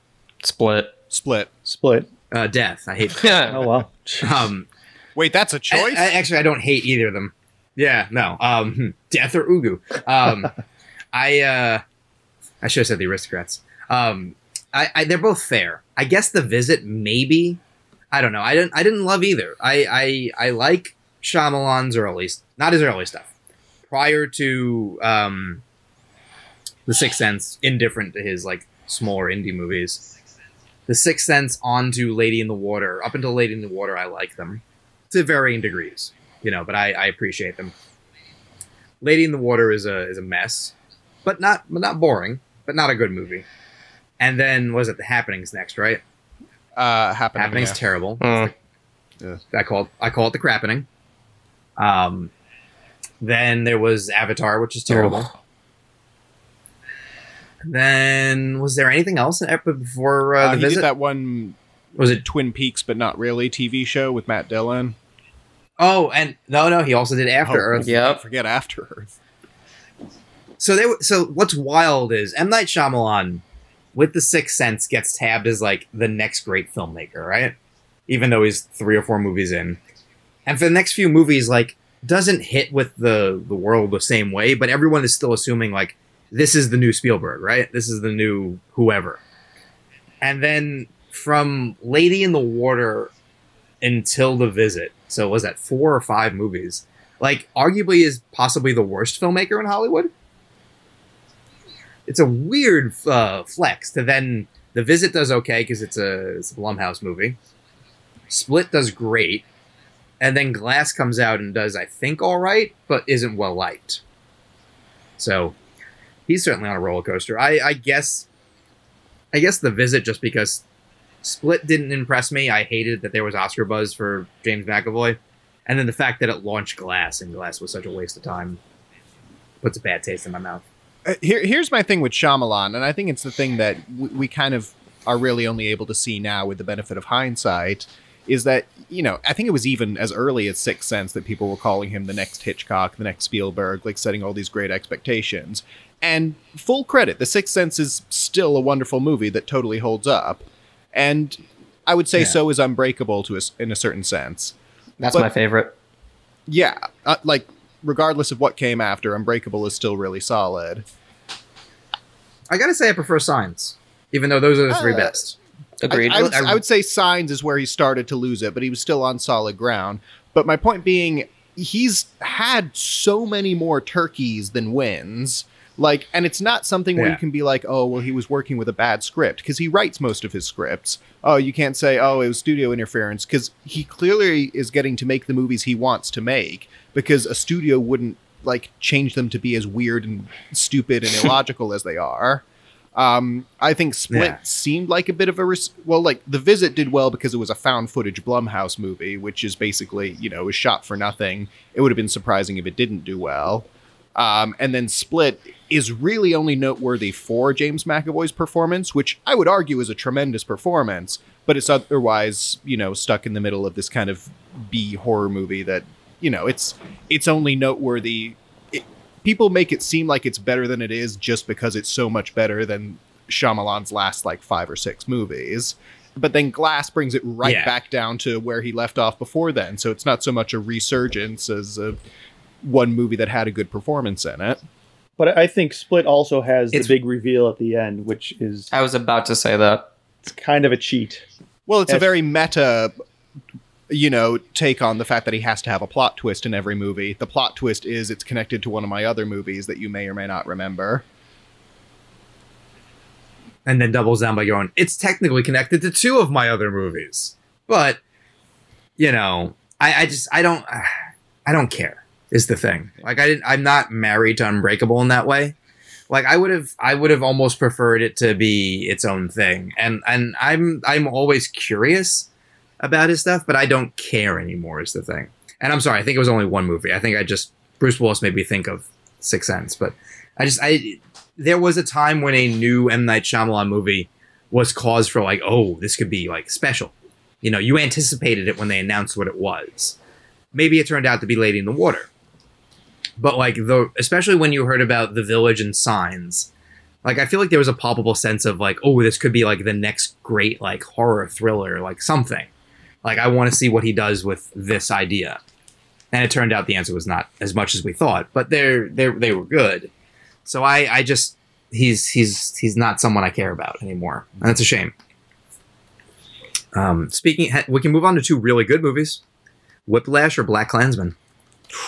Split. Split. Split. Uh, death. I hate. Yeah. Oh well. Um, Wait, that's a choice? I, I- actually, I don't hate either of them. Yeah, no. Um, death or Ugu. Um, I uh, I should have said the aristocrats. Um, I, I they're both fair. I guess the visit maybe. I don't know. I didn't. I didn't love either. I I I like Shyamalan's early, not his early stuff. Prior to um, the Sixth Sense, indifferent to his like smaller indie movies. The Sixth Sense onto Lady in the Water. Up until Lady in the Water, I like them to varying degrees, you know, but I, I appreciate them. Lady in the Water is a is a mess, but not but not boring, but not a good movie. And then was it the Happenings next, right? uh, happening. Happenings yeah. terrible. Mm. Yeah. I call it, I call it the Crappening. Um, then there was Avatar, which is terrible. Ugh. Then was there anything else in ep- before uh, Uh, the he visit? did that one was it? Twin Peaks, but not really TV show with Matt Dillon. Oh, and no, no, he also did After Oh, Earth. Yeah, Forget After Earth. So they so what's wild is M Night Shyamalan with The Sixth Sense gets tabbed as like the next great filmmaker, right? Even though he's three or four movies in, and for the next few movies, like doesn't hit with the the world the same way, but everyone is still assuming like this is the new Spielberg, right? This is the new whoever, and then from Lady in the Water until The Visit, so was that four or five movies? Like arguably is possibly the worst filmmaker in Hollywood it's a weird uh, flex to then the visit does okay because it's a, it's a Blumhouse movie. Split does great, and then Glass comes out and does I think all right, but isn't well liked. So he's certainly on a roller coaster. I, I guess I guess the visit just because Split didn't impress me. I hated that there was Oscar buzz for James McAvoy, and then the fact that it launched Glass and Glass was such a waste of time puts a bad taste in my mouth. Uh, here, here's my thing with Shyamalan, and I think it's the thing that we, we kind of are really only able to see now with the benefit of hindsight. Is that you know I think it was even as early as Sixth Sense that people were calling him the next Hitchcock, the next Spielberg, like setting all these great expectations. And full credit, The Sixth Sense is still a wonderful movie that totally holds up, and I would say Yeah. so is Unbreakable to a s in a certain sense. That's But- my favorite. Yeah, uh, like regardless of what came after, Unbreakable is still really solid. I gotta say I prefer Signs, even though those are the three Uh, best. Agreed. I, I, would, I- would say Signs is where he started to lose it, but he was still on solid ground. But my point being, he's had so many more turkeys than wins. Like, and it's not something where Yeah. you can be like, oh, well, he was working with a bad script because he writes most of his scripts. Oh, you can't say, oh, it was studio interference because he clearly is getting to make the movies he wants to make because a studio wouldn't like change them to be as weird and stupid and illogical as they are. Um, I think Split Yeah. seemed like a bit of a res- well, like The Visit did well because it was a found footage Blumhouse movie, which is basically you know was shot for nothing. It would have been surprising if it didn't do well. Um, and then Split is really only noteworthy for James McAvoy's performance, which I would argue is a tremendous performance, but it's otherwise you know stuck in the middle of this kind of B horror movie that you know it's it's only noteworthy people make it seem like it's better than it is just because it's so much better than Shyamalan's last like five or six movies. But then Glass brings it right Yeah. back down to where he left off before then. So it's not so much a resurgence as a one movie that had a good performance in it. But I think Split also has It's- the big reveal at the end, which is I was about to say that. it's kind of a cheat. Well, it's a very meta, you know, take on the fact that he has to have a plot twist in every movie. The plot twist is it's connected to one of my other movies that you may or may not remember. and then doubles down by going, it's technically connected to two of my other movies. But, you know, I, I just, I don't, I don't care is the thing. Like I didn't, I'm not married to Unbreakable in that way. Like I would have, I would have almost preferred it to be its own thing. And, and I'm, I'm always curious about his stuff, but I don't care anymore is the thing. And I'm sorry, I think it was only one movie. I think I just, Bruce Willis made me think of Six Sense, but I just, I, there was a time when a new M Night Shyamalan movie was cause for like, oh, this could be like special. You know, you anticipated it when they announced what it was. Maybe it turned out to be Lady in the Water. But like the especially when you heard about the village and signs, like I feel like there was a palpable sense of like, oh, this could be like the next great like horror thriller, like something. Like I want to see what he does with this idea. And it turned out the answer was not as much as we thought, but they're they're they were good. So I I just he's he's he's not someone I care about anymore, and that's a shame. Um, speaking, we can move on to two really good movies: Whiplash or Black Klansman.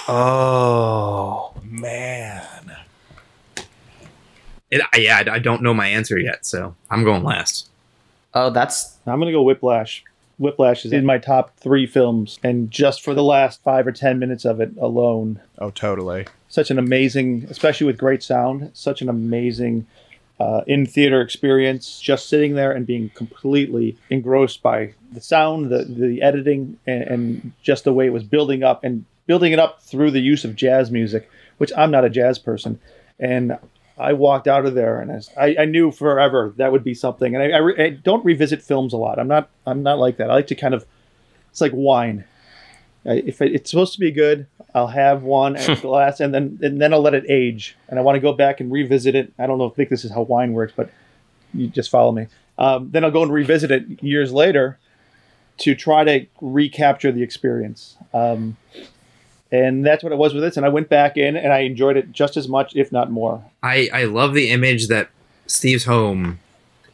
Oh. Man. It, yeah, I, I don't know my answer yet, so I'm going last. Oh, that's I'm gonna go Whiplash. Whiplash is in my top three films, and just for the last five or ten minutes of it alone, Oh, totally. such an amazing, especially with great sound, such an amazing uh, in theater experience. Just sitting there and being completely engrossed by the sound, the the editing, and, and just the way it was building up and building it up through the use of jazz music, which I'm not a jazz person, and. I walked out of there and I, I knew forever that would be something. And I, I, re- I don't revisit films a lot. I'm not I'm not like that. I like to kind of it's like wine. I- If it, it's supposed to be good, I'll have one at glass, and then and then I'll let it age. And I want to go back and revisit it. I don't know. I think this is how wine works, but you just follow me. Um, then I'll go and revisit it years later to try to recapture the experience. Um, and that's what it was with this. And I went back in and I enjoyed it just as much, if not more. I I love the image that Steve's home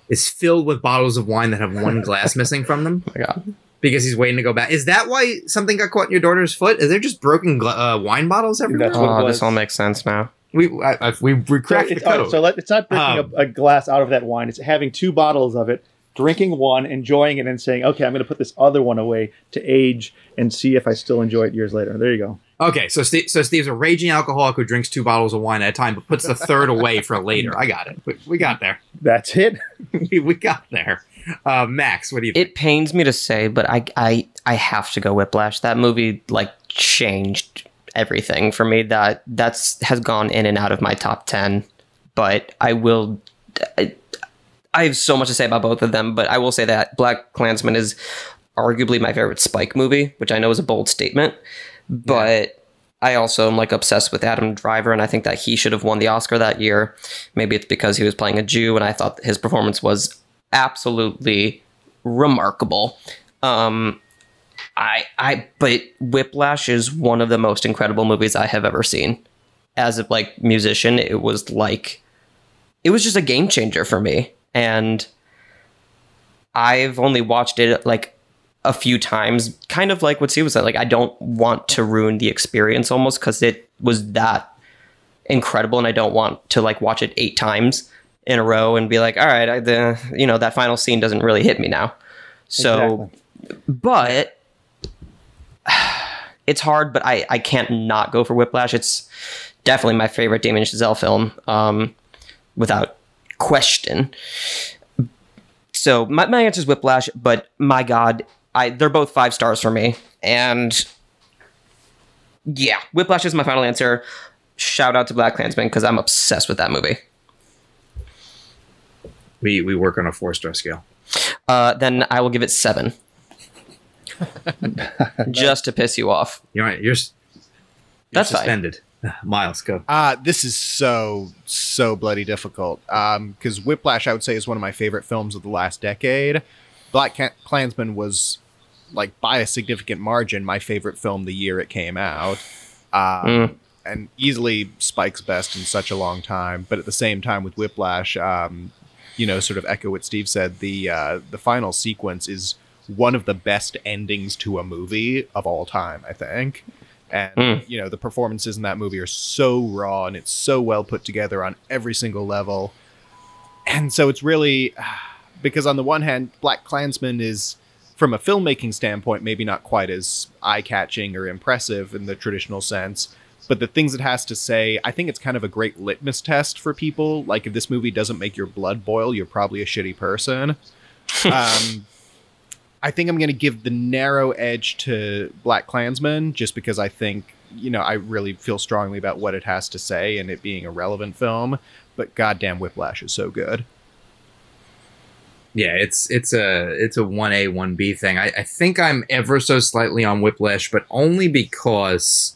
is filled with bottles of wine that have one glass missing from them oh my god. because he's waiting to go back. Is that why something got caught in your daughter's foot? Is there just broken gla- uh, wine bottles everywhere? That's what Oh, this all makes sense now. we I, I, we we So cracked it's, the all right, code. so let, it's not drinking Um, a, a glass out of that wine. It's having two bottles of it, drinking one, enjoying it, and saying, "Okay, I'm going to put this other one away to age and see if I still enjoy it years later." There you go. Okay, so Steve, so Steve's a raging alcoholic who drinks two bottles of wine at a time, but puts the third away for later. I got it. We, we got there. That's it. we, we got there. Uh, Max, what do you think? It pains me to say, but I I I have to go Whiplash. That movie like changed everything for me. That that's has gone in and out of my top ten. But I will. I, I have so much to say about both of them, but I will say that Black Klansman is arguably my favorite Spike movie, which I know is a bold statement. But I also am like obsessed with Adam Driver, and I think that he should have won the Oscar that year. Maybe it's because he was playing a Jew, and I thought his performance was absolutely remarkable. Um, I, I, but Whiplash is one of the most incredible movies I have ever seen. As a like musician, it was like it was just a game changer for me. And I've only watched it like a few times, kind of like what Steve was saying. Like, I don't want to ruin the experience almost because it was that incredible, and I don't want to like watch it eight times in a row and be like, all right, I, the you know that final scene doesn't really hit me now. So, but it's hard. But I I can't not go for Whiplash. It's definitely my favorite Damien Chazelle film, um, without question. So my, my answer is Whiplash, but my God, I they're both five stars for me, and yeah, Whiplash is my final answer. Shout out to Black Klansman because I'm obsessed with that movie. We we work on a four star scale. Uh, then I will give it seven, just to piss you off. You're right. You're, you're That's fine. suspended. Miles, go. Uh, this is so so bloody difficult. Um, because Whiplash, I would say, is one of my favorite films of the last decade. Black Klansman was like by a significant margin my favorite film the year it came out. Um, Mm. and easily Spike's best in such a long time. But at the same time, with Whiplash, um, you know, sort of echo what Steve said. The uh, the final sequence is one of the best endings to a movie of all time. I think. And Mm. you know the performances in that movie are so raw and it's so well put together on every single level. And so it's really because on the one hand, Black Klansman is from a filmmaking standpoint maybe not quite as eye-catching or impressive in the traditional sense, but the things it has to say, I think it's kind of a great litmus test for people. Like if this movie doesn't make your blood boil, you're probably a shitty person. um, I think I'm going to give the narrow edge to Black Klansman just because I think, you know, I really feel strongly about what it has to say and it being a relevant film. But goddamn, Whiplash is so good. Yeah, it's it's a it's a one A one B thing. I, I think I'm ever so slightly on Whiplash, but only because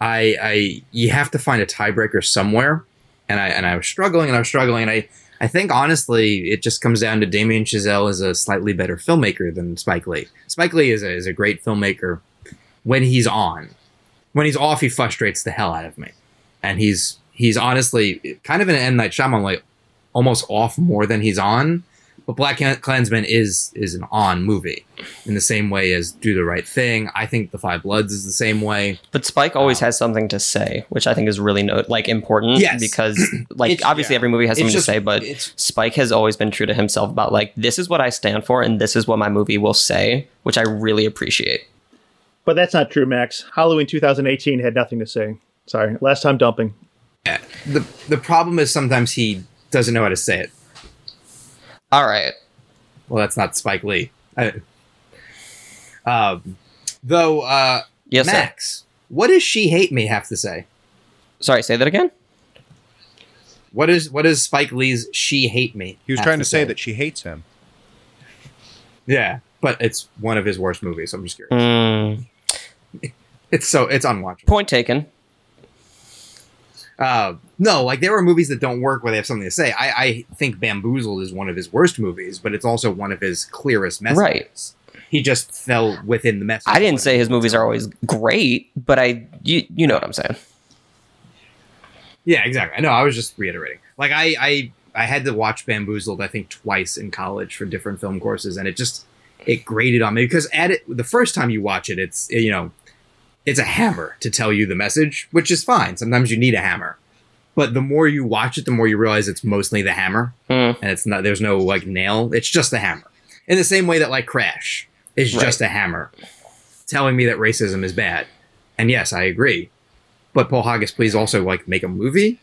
I I you have to find a tiebreaker somewhere, and I and I was struggling and I was struggling, and I I think honestly it just comes down to Damien Chazelle is a slightly better filmmaker than Spike Lee. Spike Lee is a is a great filmmaker when he's on. When he's off, he frustrates the hell out of me, and he's he's honestly kind of an M Night Shyamalan like almost off more than he's on. But Black Klansman is is an on movie in the same way as Do the Right Thing. I think The Five Bloods is the same way. But Spike always um, has something to say, which I think is really no, like important. Yes. because like It's- obviously yeah. every movie has something just- to say, but Spike has always been true to himself about like this is what I stand for and this is what my movie will say, which I really appreciate. But that's not true, Max. Halloween 2018 had nothing to say. Sorry, last time dumping. The the problem is sometimes he doesn't know how to say it. All right. Well, that's not Spike Lee. I, um, though, uh, Yes, sir. Max, what does she hate me have to say? Sorry, say that again. What is what is Spike Lee's she hate me? He was trying to say that she hates him. Yeah, but it's one of his worst movies. So I'm just curious. Mm, It's so it's unwatchable. point taken. Uh, no, like there are movies that don't work where they have something to say. I, I think Bamboozled is one of his worst movies, but it's also one of his clearest messages. Right. He just fell within the message. I didn't say his movies are always great, but I you, you know what I'm saying. Yeah, exactly. I know. I was just reiterating. Like I, I, I had to watch Bamboozled. I think twice in college for different film courses, and it just it grated on me because at it the first time you watch it, it's you know, it's a hammer to tell you the message, which is fine. Sometimes you need a hammer, but the more you watch it, the more you realize it's mostly the hammer, Mm. and it's not. There's no like nail. It's just the hammer. In the same way that like Crash is Right. just a hammer, telling me that racism is bad. And yes, I agree. But Paul Haggis, please also like make a movie,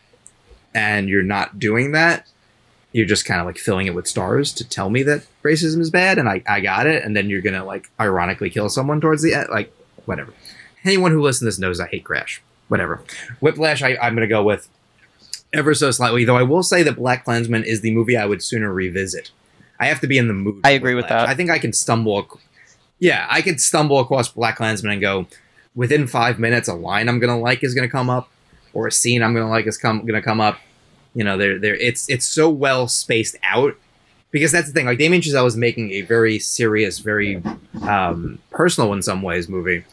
and you're not doing that. You're just kind of like filling it with stars to tell me that racism is bad, and I, I got it. And then you're gonna like ironically kill someone towards the end, like whatever. Anyone who listens to this knows I hate Crash. Whatever. Whiplash, I, I'm gonna go with ever so slightly. Though I will say that Black Klansman is the movie I would sooner revisit. I have to be in the mood. I agree with that. I think I can stumble. ac- Yeah, I could stumble across Black Klansman and go within five minutes. A line I'm gonna like is gonna come up, or a scene I'm gonna like is come gonna come up. You know, there there it's it's so well spaced out because that's the thing. Like Damien Chazelle was making a very serious, very um, personal in some ways movie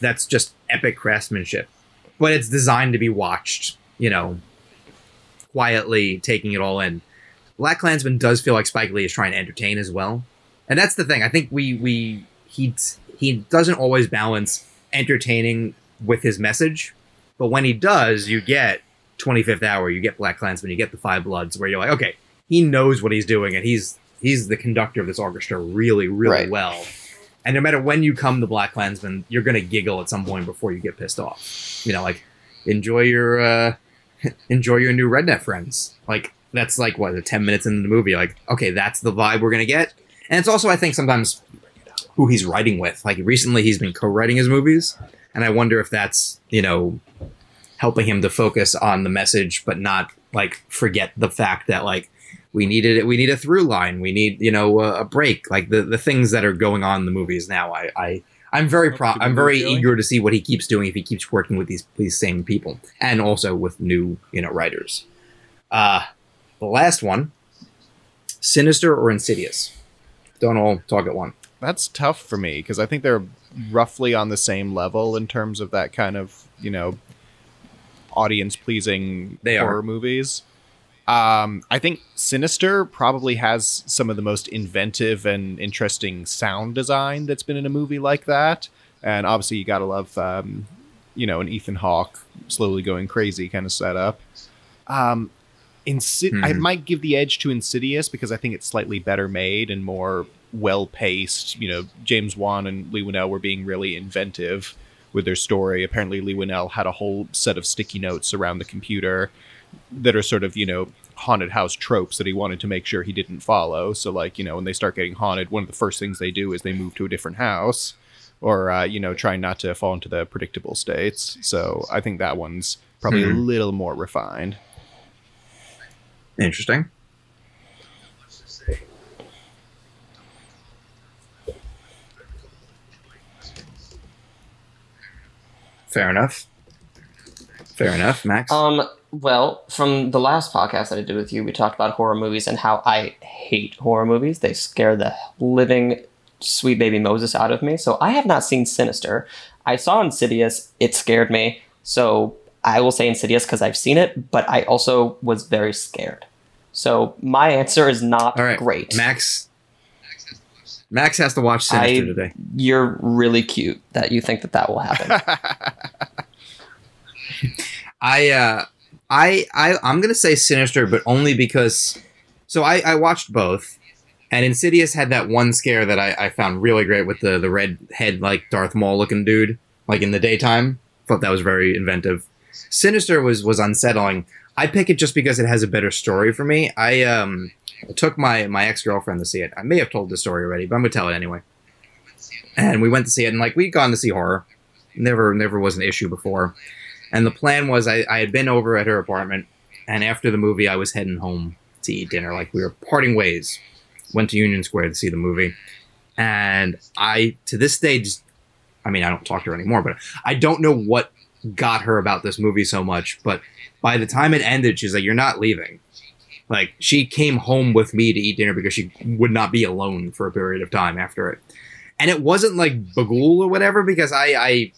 that's just epic craftsmanship, but it's designed to be watched. You know, quietly taking it all in. Black Klansman does feel like Spike Lee is trying to entertain as well, and that's the thing. I think we we he he doesn't always balance entertaining with his message, but when he does, you get 25th Hour, you get Black Klansman, you get the Five Bloods, where you're like, okay, he knows what he's doing, and he's he's the conductor of this orchestra really really Right. well. And no matter when you come to Black Klansman, you're gonna giggle at some point before you get pissed off. You know, like enjoy your uh enjoy your new redneck friends. Like that's like what, the 10 minutes into the movie, like, okay, that's the vibe we're gonna get. And it's also I think sometimes who he's writing with. Like recently he's been co-writing his movies, and I wonder if that's, you know, helping him to focus on the message but not like forget the fact that like we needed it we need a through line. We need you know a, a break like the the things that are going on in the movies now. I i i'm very pro i'm very eager to see what he keeps doing if he keeps working with these these same people and also with new you know writers. Uh the last one sinister or insidious? Don't all talk at one. That's tough for me because I think they're roughly on the same level in terms of that kind of you know audience pleasing They are. horror movies. Um, I think Sinister probably has some of the most inventive and interesting sound design that's been in a movie like that. And obviously, you gotta love, um, you know, an Ethan Hawke slowly going crazy kind of setup. Um, Insid- I might give the edge to Insidious because I think it's slightly better made and more well paced. You know, James Wan and Leigh Whannell were being really inventive with their story. Apparently, Leigh Whannell had a whole set of sticky notes around the computer that are sort of you know haunted house tropes that he wanted to make sure he didn't follow. So like you know when they start getting haunted, one of the first things they do is they move to a different house, or uh, you know trying not to fall into the predictable states. So I think that one's probably a Mhm. little more refined. interesting fair enough fair enough max Um, well, from the last podcast that I did with you, we talked about horror movies and how I hate horror movies. They scare the living sweet baby Moses out of me. So I have not seen Sinister. I saw Insidious. It scared me. So I will say Insidious because I've seen it, but I also was very scared. So my answer is not right great. max max has to watch sinister I- today You're really cute that you think that that will happen. I uh I I I'm gonna say Sinister, but only because so I I watched both, and Insidious had that one scare that I, I found really great with the the red head like Darth Maul looking dude like in the daytime. Thought that was very inventive. Sinister was was unsettling. I pick it just because it has a better story for me. I um took my my ex girlfriend to see it. I may have told the story already, but I'm gonna tell it anyway. And we went to see it, and like we'd gone to see horror, never never was an issue before. And the plan was I, I had been over at her apartment, and after the movie, I was heading home to eat dinner. Like we were parting ways. Went to Union Square to see the movie, and I to this day just, I mean, I don't talk to her anymore, but I don't know what got her about this movie so much. But by the time it ended, she's like, "You're not leaving." Like she came home with me to eat dinner because she would not be alone for a period of time after it. And it wasn't like Bughuul or whatever because I, I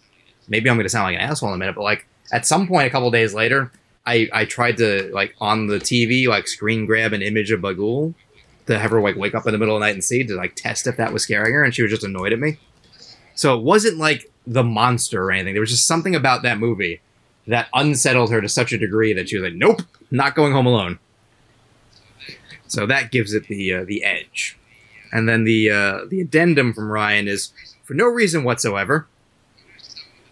maybe I'm going to sound like an asshole in a minute, but like at some point a couple days later, I, I tried to like on the TV like screen grab an image of Bughuul to have her like wake up in the middle of the night and see to like test if that was scaring her, and she was just annoyed at me. So it wasn't like the monster or anything. There was just something about that movie that unsettled her to such a degree that she was like, "Nope, not going home alone." So that gives it the uh, the edge. And then the uh, the addendum from Ryan is for no reason whatsoever.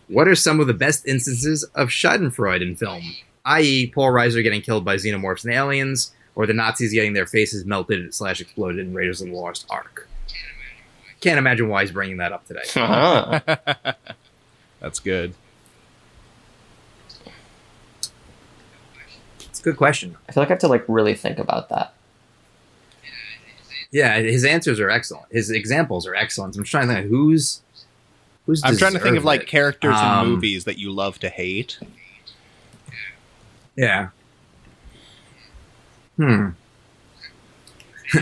What are some of the best instances of Schadenfreude in film? I.e., Paul Reiser getting killed by xenomorphs and aliens, or the Nazis getting their faces melted slash exploded in Raiders of the Lost Ark. Can't imagine why he's bringing that up today. Uh-huh. That's good. It's a good question. I feel like I have to like really think about that. Yeah, his answers are excellent. His examples are excellent. I'm just trying to think of who's who's. I'm trying to think of like it. characters Um, in movies that you love to hate. Yeah. Hmm.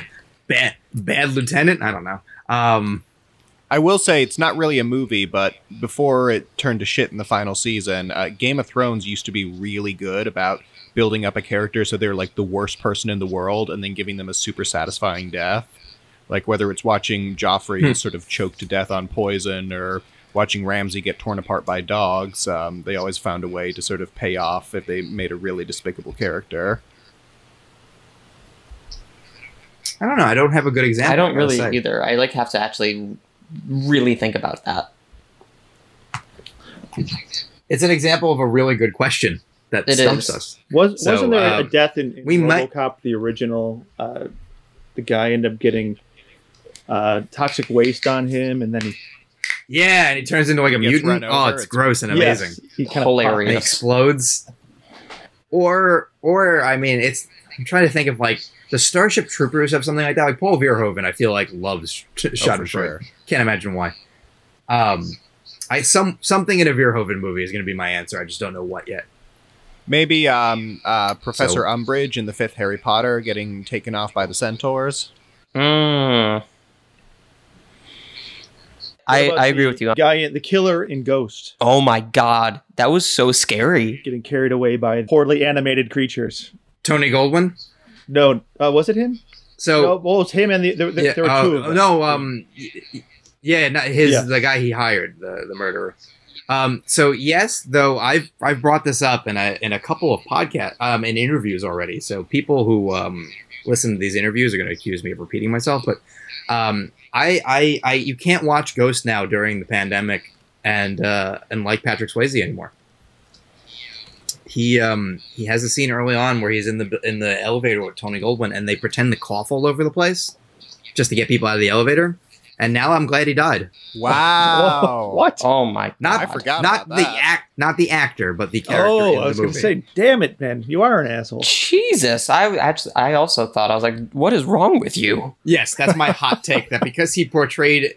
bad bad lieutenant. I don't know. Um. I will say it's not really a movie, but before it turned to shit in the final season, uh, Game of Thrones used to be really good about building up a character so they're like the worst person in the world and then giving them a super satisfying death. Like whether it's watching Joffrey Hmm. sort of choke to death on poison or watching Ramsay get torn apart by dogs, um, they always found a way to sort of pay off if they made a really despicable character. I don't know. I don't have a good example. I don't really say. either. I like have to actually really think about that. It's an example of a really good question that It stumps is. us. Was So, wasn't there a um, death in, in we might- RoboCop the original? Uh, the guy ended up getting uh, toxic waste on him, and then he Yeah, and he turns into like a mutant. Oh, it's it's- gross and amazing. Yes, he kind Hilarious. and explodes. Or, or I mean, it's. I'm trying to think of like the Starship Troopers have something like that. Like Paul Verhoeven, I feel like loves t- Oh, Shot for and sure. Can't imagine why. Um, I some something in a Verhoeven movie is going to be my answer. I just don't know what yet. Maybe um, uh, Professor So- Umbridge in the fifth Harry Potter getting taken off by the centaurs. Mm. I, I agree with you. Guy, in, the killer in Ghost, Oh my god, that was so scary. getting carried away by poorly animated creatures. Tony Goldwyn. No, uh, was it him? So no, well, it was him and the, there, there, yeah, there were uh, two of them. No, um, y- y- yeah, not his Yeah. the guy he hired, the the murderer. Um, so yes, though I've I've brought this up in a in a couple of podcast um in interviews already. So people who um listen to these interviews are going to accuse me of repeating myself, but um, I I I you can't watch Ghost now during the pandemic and uh and like Patrick Swayze anymore. He um he has a scene early on where he's in the in the elevator with Tony Goldwyn and they pretend to cough all over the place just to get people out of the elevator. And now I'm glad he died. Wow! what? Oh my Not I forgot not about the that. act, not the actor, but the character Oh, in I was going to say, damn it, man, you are an asshole. Jesus, I actually I also thought I was like, what is wrong with you? yes, that's my hot take. That because he portrayed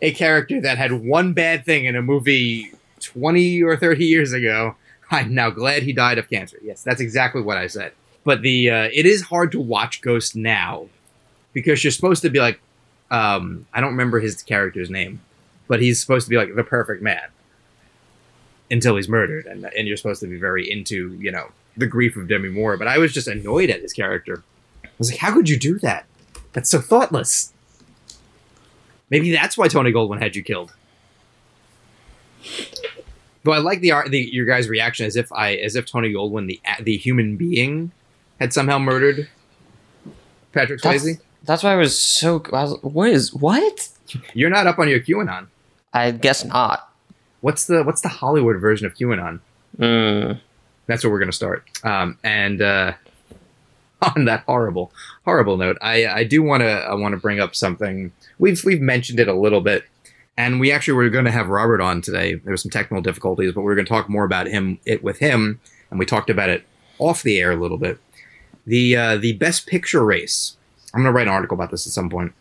a character that had one bad thing in a movie twenty or thirty years ago, I'm now glad he died of cancer. Yes, that's exactly what I said. But the uh, it is hard to watch Ghost now because you're supposed to be like, um, I don't remember his character's name, but he's supposed to be like the perfect man until he's murdered, and and you're supposed to be very into you know the grief of Demi Moore. But I was just annoyed at his character. I was like, how could you do that? That's so thoughtless. Maybe that's why Tony Goldwyn had you killed. But I like the, the your guys' reaction as if I as if Tony Goldwyn the the human being had somehow murdered Patrick Swayze. that's why I was so. I was, what is what? You're not up on your QAnon. I guess not. What's the what's the Hollywood version of QAnon? Mm. That's where we're gonna start. Um, and uh, on that horrible, horrible note, I I do want to I want to bring up something. We've we've mentioned it a little bit, and we actually were going to have Robert on today. There were some technical difficulties, but we are going to talk more about him it with him, and we talked about it off the air a little bit. The uh, the best picture race. I'm going to write an article about this at some point.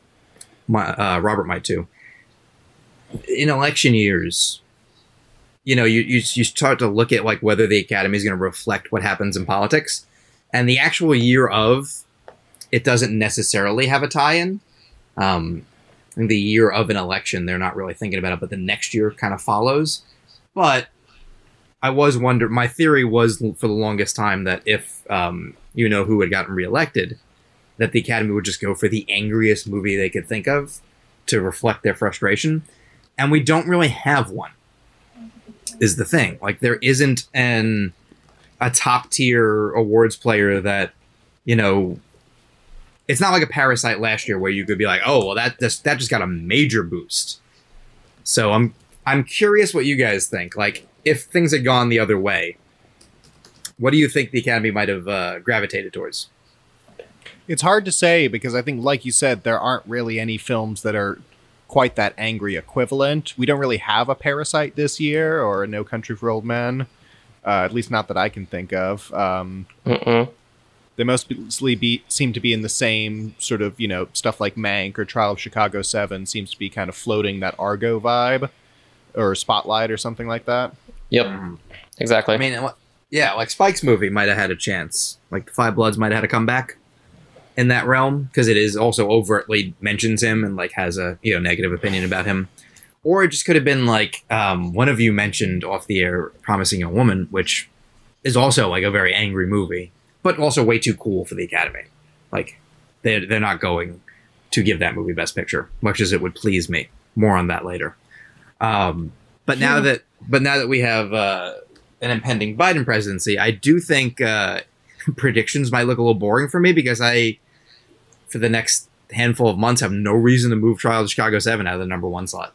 My, uh, Robert might too. In election years, you know, you, you you start to look at like whether the academy is going to reflect what happens in politics, and the actual year of it doesn't necessarily have a tie-in. Um, in the year of an election, they're not really thinking about it, but the next year kind of follows. But I was wonder. My theory was for the longest time that if um, you know who had gotten reelected, that the academy would just go for the angriest movie they could think of to reflect their frustration, and we don't really have one is the thing. Like there isn't an a top tier awards player that you know. It's not like a Parasite last year where you could be like, oh well, that just that just got a major boost. So I'm I'm curious what you guys think. Like if things had gone the other way, what do you think the Academy might have uh, gravitated towards? It's hard to say because I think, like you said, there aren't really any films that are quite that angry equivalent. We don't really have a Parasite this year or a No Country for Old Men, uh, at least not that I can think of. Um, Mm-mm. they mostly be, seem to be in the same sort of, you know, stuff like Mank or Trial of Chicago 7 seems to be kind of floating that Argo vibe or Spotlight or something like that. Yep. Exactly. I mean, yeah, like Spike's movie might have had a chance. Like Five Bloods might have had a comeback in that realm because it is also overtly mentions him and like has a you know negative opinion about him. Or it just could have been like um, one of you mentioned off the air, "Promising a Woman," which is also like a very angry movie, but also way too cool for the Academy. Like they're they're not going to give that movie Best Picture, much as it would please me. More on that later. Um, but now that but now that we have uh, an impending Biden presidency, I do think uh, predictions might look a little boring for me because I, for the next handful of months, have no reason to move Trial of Chicago Seven out of the number one slot.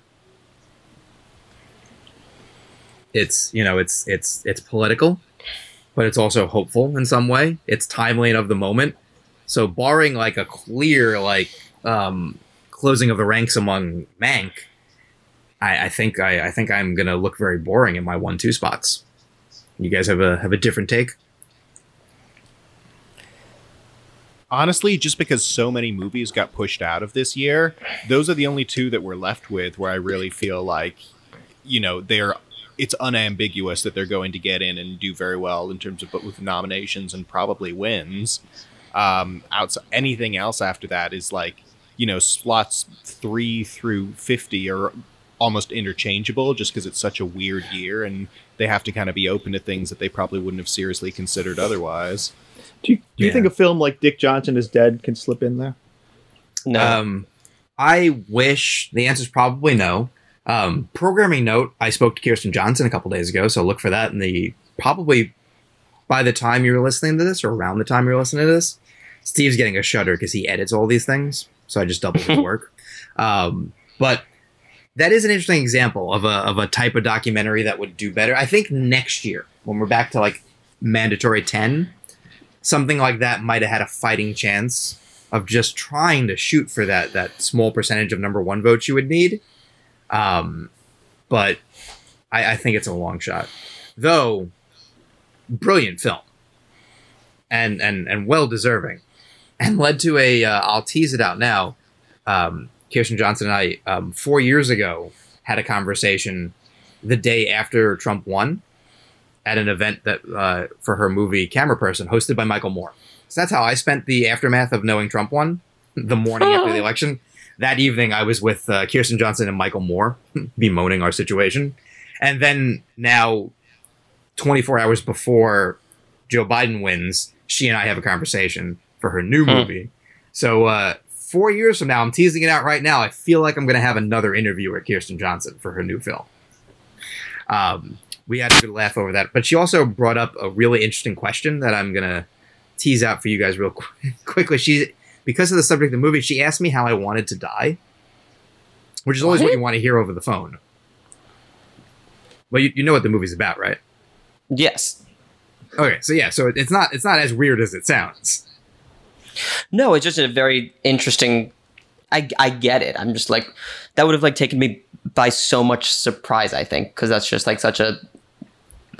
It's you know it's it's it's political, but it's also hopeful in some way. It's timely and of the moment. So barring like a clear like um, closing of the ranks among Mank, I, I think I, I think I'm gonna look very boring in my one two spots. You guys have a have a different take. Honestly, just because so many movies got pushed out of this year, those are the only two that we're left with where I really feel like, you know, they're it's unambiguous that they're going to get in and do very well in terms of but with nominations and probably wins. Um, outside anything else after that is like, you know, slots three through fifty are almost interchangeable just because it's such a weird year and they have to kind of be open to things that they probably wouldn't have seriously considered otherwise. Do you, do you Yeah. think a film like Dick Johnson is Dead can slip in there? No. Um, I wish the answer is probably no. Um, programming note: I spoke to Kirsten Johnson a couple days ago, so look for that in the probably by the time you're listening to this or around the time you're listening to this. Steve's getting a shudder because he edits all these things, so I just doubled his work. Um, but that is an interesting example of a of a type of documentary that would do better. I think next year when we're back to like mandatory ten, something like that might have had a fighting chance of just trying to shoot for that that small percentage of number one votes you would need. Um, but I, I think it's a long shot, though. Brilliant film, and and and well deserving, and led to a. Uh, I'll tease it out now. Um, Kirsten Johnson and I, um, four years ago, had a conversation the day after Trump won at an event that uh, for her movie Cameraperson, hosted by Michael Moore. So that's how I spent the aftermath of knowing Trump won. The morning after the election, that evening I was with uh, Kirsten Johnson and Michael Moore, bemoaning our situation, and then now, 24 hours before Joe Biden wins, she and I have a conversation for her new Hmm. movie. So uh, four years from now, I'm teasing it out right now. I feel like I'm going to have another interview with Kirsten Johnson for her new film. Um, we had a good laugh over that, but she also brought up a really interesting question that I'm going to tease out for you guys real qu- quickly. She, because of the subject of the movie, she asked me how I wanted to die, which is always what What? you want to hear over the phone. Well, you, you know what the movie's about, right? yes. Okay, so yeah, so it's not it's not as weird as it sounds. No, it's just a very interesting. I, I get it. I'm just like that would have like taken me by so much surprise. I think because that's just like such a.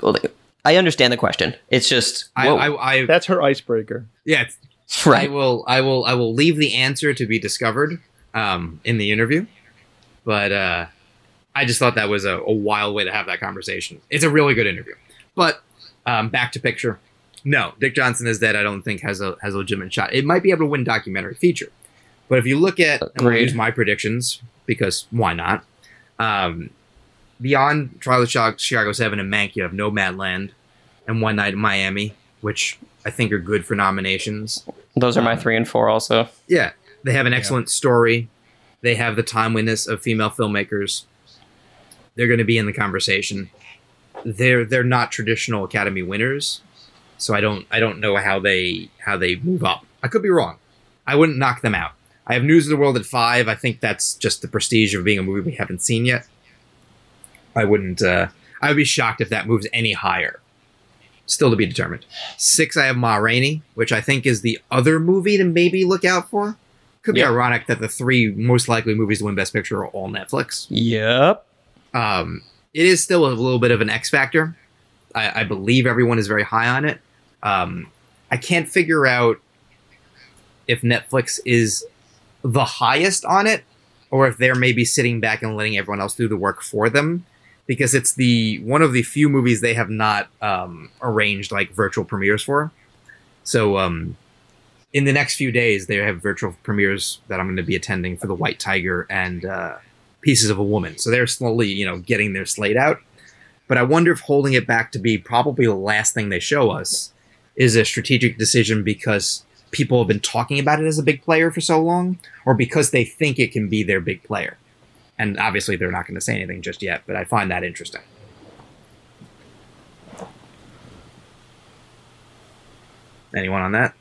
well, I understand the question. It's just I, I, I That's her icebreaker. yeah, it's- I will I will I will leave the answer to be discovered um, in the interview, but uh, I just thought that was a, a wild way to have that conversation. It's a really good interview, but um, back to picture. No, Dick Johnson is dead. I don't think has a has a legitimate shot. It might be able to win documentary feature, but if you look at and we'll use my predictions because why not? Um, beyond Trial of Chi- Chicago Seven and Mank, you have Nomadland and One Night in Miami, which I think are good for nominations. Those are my um, three and four also. Yeah, they have an excellent story. They have the timeliness of female filmmakers. They're going to be in the conversation. They're they're not traditional Academy winners, so I don't I don't know how they how they move up. I could be wrong. I wouldn't knock them out. I have News of the World at five. I think that's just the prestige of being a movie we haven't seen yet. I wouldn't. Uh, I would be shocked if that moves any higher. Still to be determined. Six, I have Ma Rainey, which I think is the other movie to maybe look out for. Could be Yeah. ironic that the three most likely movies to win Best Picture are all Netflix. Yep. Um, it is still a little bit of an X factor. I, I believe everyone is very high on it. Um, I can't figure out if Netflix is the highest on it, or if they're maybe sitting back and letting everyone else do the work for them, because it's the one of the few movies they have not um, arranged like virtual premieres for. So, um, in the next few days, they have virtual premieres that I'm going to be attending for The White Tiger and uh, Pieces of a Woman. So they're slowly, you know, getting their slate out. But I wonder if holding it back to be probably the last thing they show us is a strategic decision because people have been talking about it as a big player for so long, or because they think it can be their big player. And obviously, they're not going to say anything just yet, but I find that interesting. Anyone on that?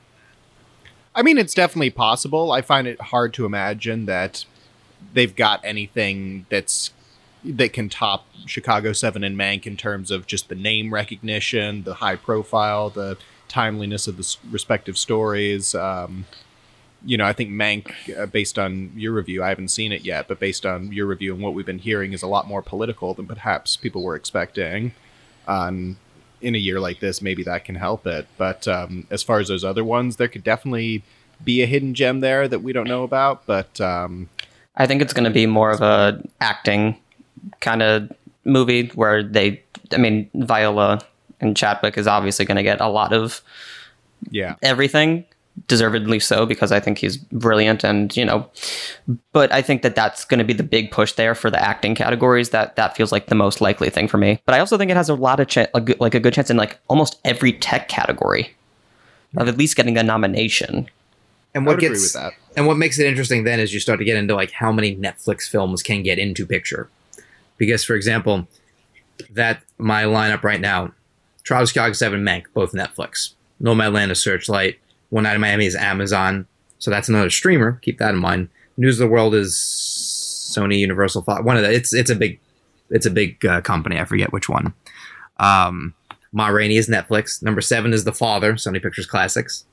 I mean, it's definitely possible. I find it hard to imagine that they've got anything that's that can top Chicago Seven and Mank in terms of just the name recognition, the high profile, the timeliness of the respective stories. Um, you know, I think Mank, uh, based on your review, I haven't seen it yet, but based on your review and what we've been hearing, is a lot more political than perhaps people were expecting. Um, in a year like this, maybe that can help it. But um, as far as those other ones, there could definitely be a hidden gem there that we don't know about. But um, I think it's going to be more of a acting kind of movie where they, I mean, Viola and Chadwick is obviously going to get a lot of yeah, everything, deservedly so, because I think he's brilliant and, you know, but I think that that's going to be the big push there for the acting categories. That that feels like the most likely thing for me. But I also think it has a lot of cha- a good, like a good chance in like almost every tech category of at least getting a nomination. And what gets agree with that. and what makes it interesting then is you start to get into like how many Netflix films can get into picture. Because for example, that my lineup right now, Trial of Chicago 7 Mank, both Netflix. Nomadland is Searchlight. One Night in Miami is Amazon. So that's another streamer. Keep that in mind. News of the World is Sony Universal Fox. One of the it's it's a big it's a big uh, company. I forget which one. Um, Ma Rainey is Netflix. Number seven is The Father, Sony Pictures Classics.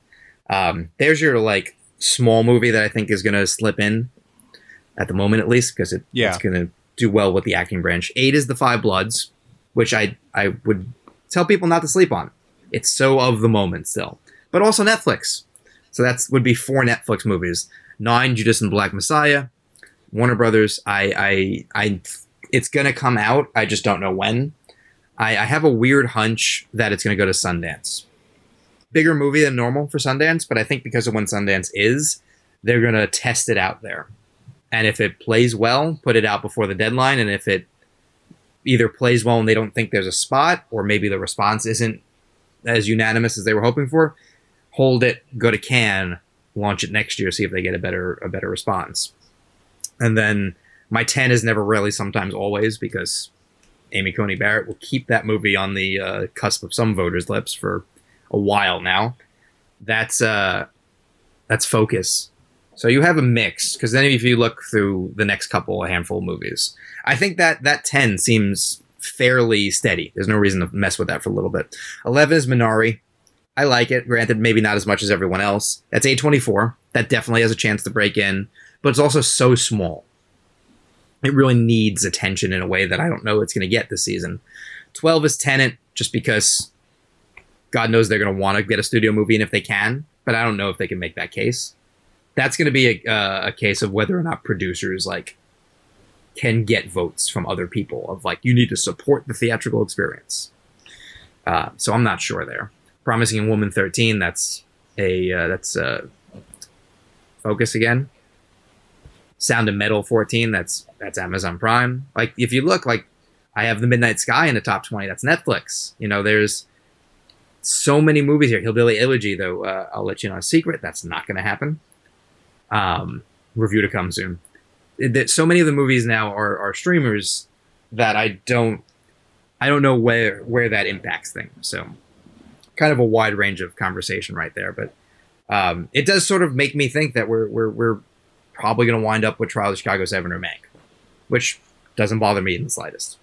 Um, there's your like small movie that I think is going to slip in at the moment, at least, because it, Yeah. it's going to do well with the acting branch. Eight is The Five Bloods, which I I would tell people not to sleep on. It's so of the moment still, but also Netflix. So that would be four Netflix movies. Nine, Judas and Black Messiah. Warner Brothers. I I I. It's gonna come out. I just don't know when. I, I have a weird hunch that it's gonna go to Sundance bigger movie than normal for Sundance, but I think because of when Sundance is, they're gonna test it out there. And if it plays well, put it out before the deadline. And if it either plays well and they don't think there's a spot, or maybe the response isn't as unanimous as they were hoping for, hold it, go to Cannes, launch it next year, see if they get a better a better response. And then my ten is never rarely, sometimes always, because Amy Coney Barrett will keep that movie on the uh, cusp of some voters' lips for a while now. That's uh that's focus. So you have a mix because then if you look through the next couple a handful of movies, I think that that 10 seems fairly steady. There's no reason to mess with that for a little bit. 11 is Minari. I like it. Granted, maybe not as much as everyone else. That's A24. That definitely has a chance to break in, but it's also so small. It really needs attention in a way that I don't know it's going to get this season. 12 is Tenet, just because God knows they're going to want to get a studio movie, and if they can, but I don't know if they can make that case. That's going to be a, uh, a case of whether or not producers like can get votes from other people of like you need to support the theatrical experience. Uh, so I'm not sure there. Promising Woman 13, that's a uh, that's uh, focus again. Sound of Metal 14, that's that's Amazon Prime. Like if you look, like I have the Midnight Sky in the top 20, that's Netflix. You know, there's so many movies here. Hillbilly Elegy, though, uh, I'll let you know a secret. That's not going to happen. Um, review to come soon. That- so many of the movies now are, are streamers that I don't, I don't know where where that impacts things. So, kind of a wide range of conversation right there. But um, it does sort of make me think that we're we're we're probably going to wind up with Trial of Chicago Seven or Mank, which doesn't bother me in the slightest.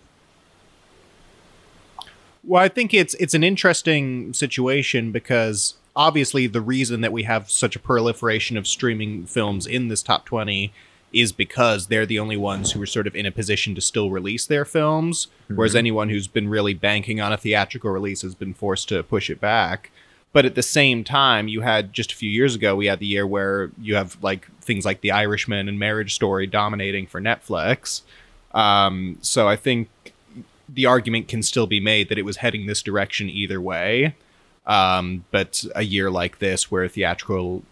Well, I think it's it's an interesting situation because obviously the reason that we have such a proliferation of streaming films in this top 20 is because they're the only ones who are sort of in a position to still release their films whereas anyone who's been really banking on a theatrical release has been forced to push it back. But at the same time, you had just a few years ago, we had the year where you have like things like The Irishman and Marriage Story dominating for Netflix. Um, so I think the argument can still be made that it was heading this direction either way. Um, but a year like this, where theatrical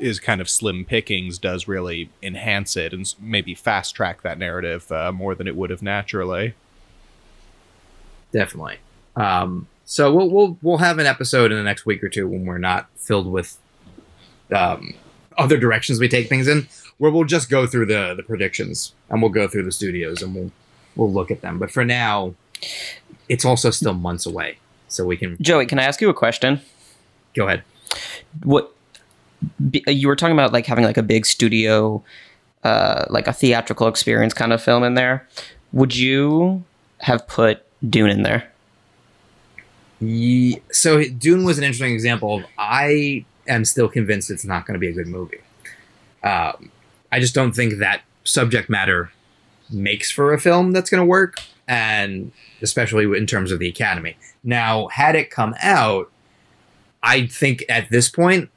is kind of slim pickings, does really enhance it and maybe fast track that narrative uh, more than it would have naturally. definitely. Um, so we'll we'll we'll have an episode in the next week or two when we're not filled with um, other directions we take things in, where we'll just go through the the predictions and we'll go through the studios and we'll we'll look at them. But for now, it's also still months away, so we can Joey, can I ask you a question? go ahead. What b- you were talking about, like having like a big studio, uh, like a theatrical experience kind of film in there. Would you have put Dune in there? Ye- so Dune was an interesting example of I am still convinced it's not going to be a good movie. Um, I just don't think that subject matter makes for a film that's going to work, and especially in terms of the Academy. Now, had it come out, I think at this point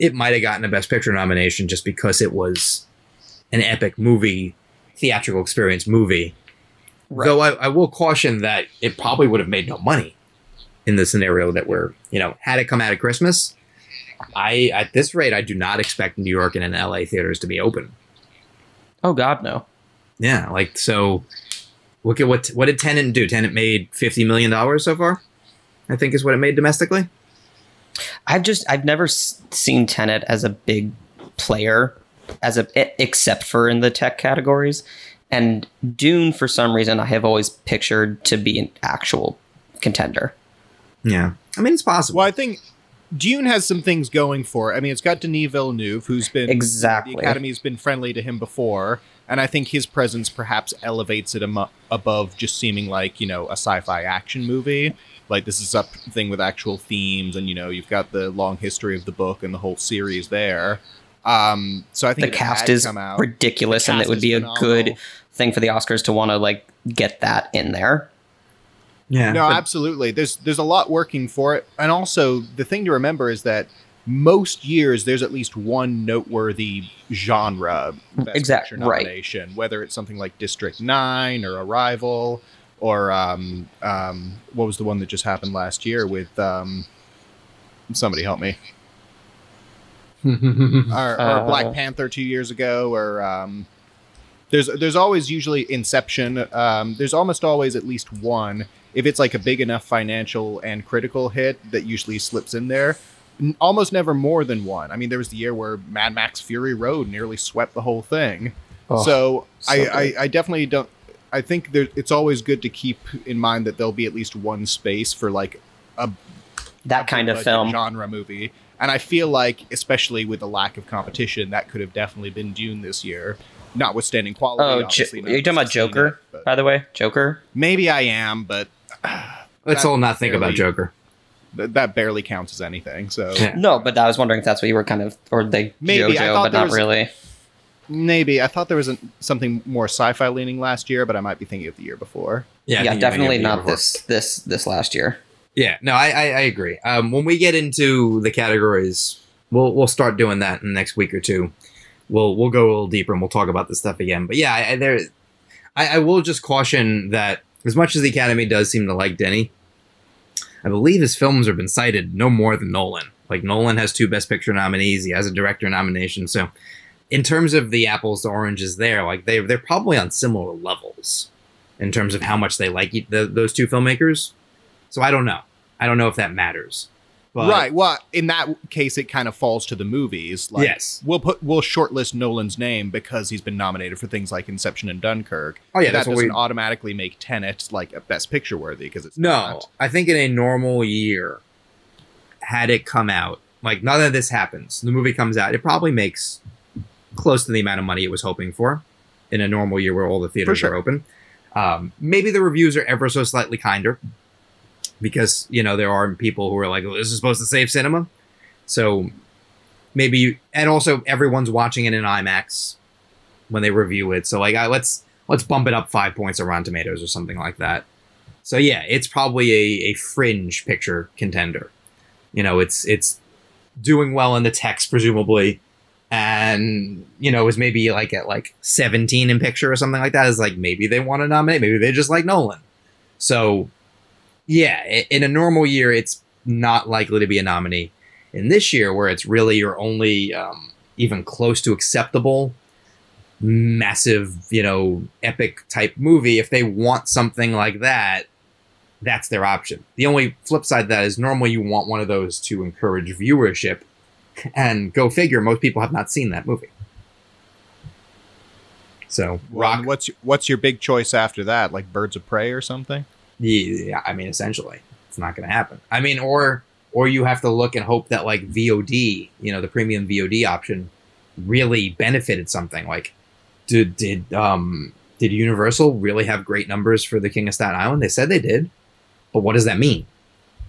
it might have gotten a Best Picture nomination just because it was an epic movie, theatrical experience movie. Right. Though I, I will caution that it probably would have made no money in the scenario that we're, you know, had it come out at Christmas, I at this rate I do not expect New York and an LA theaters to be open. Oh God, no. Yeah, like so look at what what did Tenet do? Tenet made 50 million dollars so far. I think is what it made domestically. I've just I've never s- seen Tenet as a big player, as a except for in the tech categories, and Dune for some reason I have always pictured to be an actual contender. Yeah. I mean it's possible. Well, I think Dune has some things going for it. I mean, it's got Denis Villeneuve, who's been Exactly. the Academy's been friendly to him before, and I think his presence perhaps elevates it amo- above just seeming like you know a sci-fi action movie. Like this is something with actual themes, and you know you've got the long history of the book and the whole series there. Um, so I think The cast is come out. ridiculous, The and it would is be a phenomenal. good thing for the Oscars to want to like get that in there. yeah. No, but- absolutely. There's there's a lot working for it, and also the thing to remember is that most years there's at least one noteworthy genre Best Exact- Picture right. nomination, whether it's something like District Nine or Arrival, or um, um, what was the one that just happened last year with um, somebody help me, or, or Uh, Black Panther two years ago, or um, there's there's always usually Inception. Um, there's almost always at least one. If it's like a big enough financial and critical hit, that usually slips in there. Almost never more than one. I mean, there was the year where Mad Max Fury Road nearly swept the whole thing. Oh, so so I. I, I definitely don't. I think there, it's always good to keep in mind that there'll be at least one space for like a that kind of film. genre movie. And I feel like, especially with the lack of competition, that could have definitely been Dune this year. Notwithstanding quality. Oh, Jo- are you talking about Joker? it, By the way, Joker. maybe I am, but Let's all not think about Joker. th- that barely counts as anything. So Yeah. No, but I was wondering if that's what you were kind of, or they Maybe, I thought but there not was- really. Maybe I thought there was a, something more sci-fi leaning last year, but I might be thinking of the year before. Yeah, Yeah, think you're thinking definitely of the year not before. this this this last year. Yeah, no, I, I, I agree. Um, when we get into the categories, we'll we'll start doing that in the next week or two. We'll we'll go a little deeper and we'll talk about this stuff again. But yeah, I, I- there, I, I will just caution that as much as the Academy does seem to like Denis, I believe his films have been cited no more than Nolan. Like Nolan has two Best Picture nominees, he has a director nomination. So, in terms of the apples to oranges, there, like they they're probably on similar levels in terms of how much they like the, those two filmmakers. So I don't know. I don't know if that matters. But right. Well, in that case, it kind of falls to the movies. Like, Yes. We'll put we'll shortlist Nolan's name because he's been nominated for things like Inception and Dunkirk. Oh yeah, that doesn't we. automatically make Tenet like a Best Picture worthy because it's No, not. I think in a normal year, had it come out, like none of this happens, the movie comes out, it probably makes close to the amount of money it was hoping for in a normal year where all the theaters sure. are open. Um, maybe the reviews are ever so slightly kinder because you know there are people who are like, oh, "This is supposed to save cinema," so maybe, you, and also everyone's watching it in IMAX when they review it. So like, I, let's let's bump it up five points on Rotten Tomatoes or something like that. So yeah, it's probably a, a fringe picture contender. You know, it's it's doing well in the text presumably, and you know was maybe like at like seventeen in picture or something like that. Is like maybe they want to nominate, maybe they just like Nolan. So yeah, in a normal year, it's not likely to be a nominee. In this year, where it's really your only um, even close to acceptable massive, you know, epic type movie, if they want something like that, that's their option. The only flip side that is normally you want one of those to encourage viewership, and go figure, most people have not seen that movie. So Well, Rock, what's what's your big choice after that? Like Birds of Prey or something? yeah, I mean, essentially, it's not going to happen. I mean, or or you have to look and hope that like VOD, you know, the premium VOD option, really benefited something. Like, did did um did Universal really have great numbers for the King of Staten Island? They said they did, but what does that mean?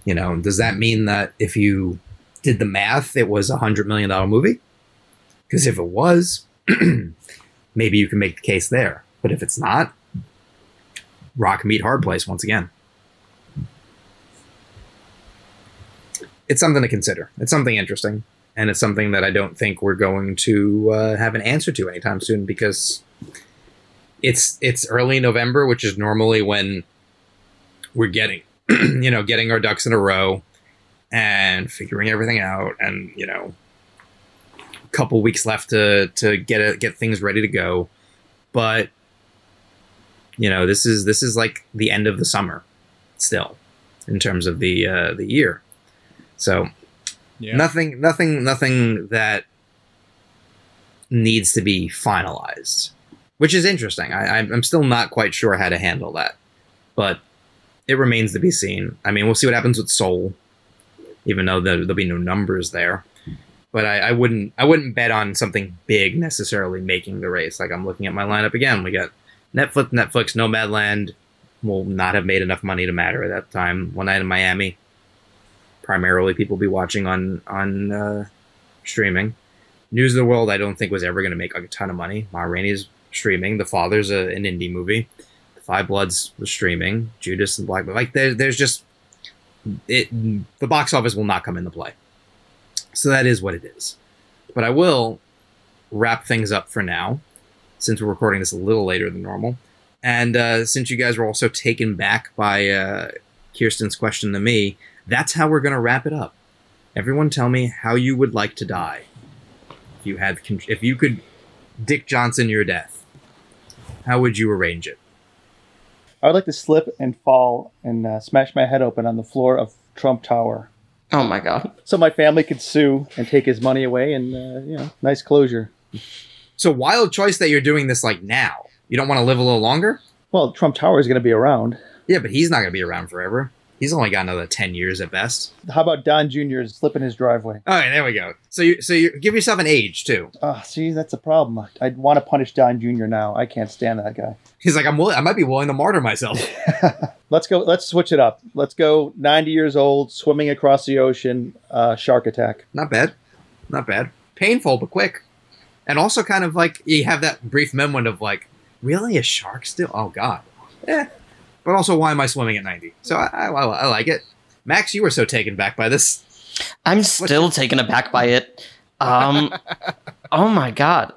You know, does that mean that if you did the math, it was a hundred million dollar movie? Because if it was, maybe you can make the case there. But if it's not, rock meet hard place once again. It's something to consider. It's something interesting, and it's something that I don't think we're going to uh, have an answer to anytime soon because it's it's early November, which is normally when we're getting you know getting our ducks in a row and figuring everything out, and you know a couple weeks left to to get it, get things ready to go, but you know this is this is like the end of the summer still in terms of the uh, the year. So Yeah. nothing nothing nothing that needs to be finalized which is interesting. I, I'm I'm still not quite sure how to handle that but it remains to be seen. I mean we'll see what happens with soul even though there, there'll be no numbers there but I, I wouldn't i wouldn't bet on something big necessarily making the race like i'm looking at my lineup again we got netflix netflix nomadland will not have made enough money to matter at that time one night in miami primarily people be watching on on uh, streaming. News of the World, I don't think was ever going to make a ton of money. Ma Rainey's streaming. The Father's a, an indie movie. The Five Bloods was streaming. Judas and Black, like there, there's just it. The box office will not come into play. So that is what it is. But I will wrap things up for now, since we're recording this a little later than normal, and uh, since you guys were also taken back by uh, Kirsten's question to me, that's how we're going to wrap it up. Everyone tell me how you would like to die. If you had if you could Dick Johnson your death, how would you arrange it? I would like to slip and fall and uh, smash my head open on the floor of Trump Tower, Oh my god. so my family could sue and take his money away, and uh, you know, nice closure. So wild choice that you're doing this like now. You don't want to live a little longer? Well, Trump Tower is going to be around. Yeah, but he's not going to be around forever. He's only got another 10 years at best. How about Don Jr. slipping his driveway? All right, there we go. So you so you give yourself an age too. Oh, see, that's a problem. I'd want to punish Don Jr. now. I can't stand that guy. He's like I'm willing, I might be willing to martyr myself. Let's go. Let's switch it up. Let's go. Ninety years old, swimming across the ocean, uh, shark attack. Not bad. Not bad. Painful but quick. And also kind of like you have that brief moment of like, really a shark still? Oh god. Eh. But also why am I swimming at 90? So I, I, I like it. Max, you were so taken back by this. I'm still taken aback by it. Um, oh my god.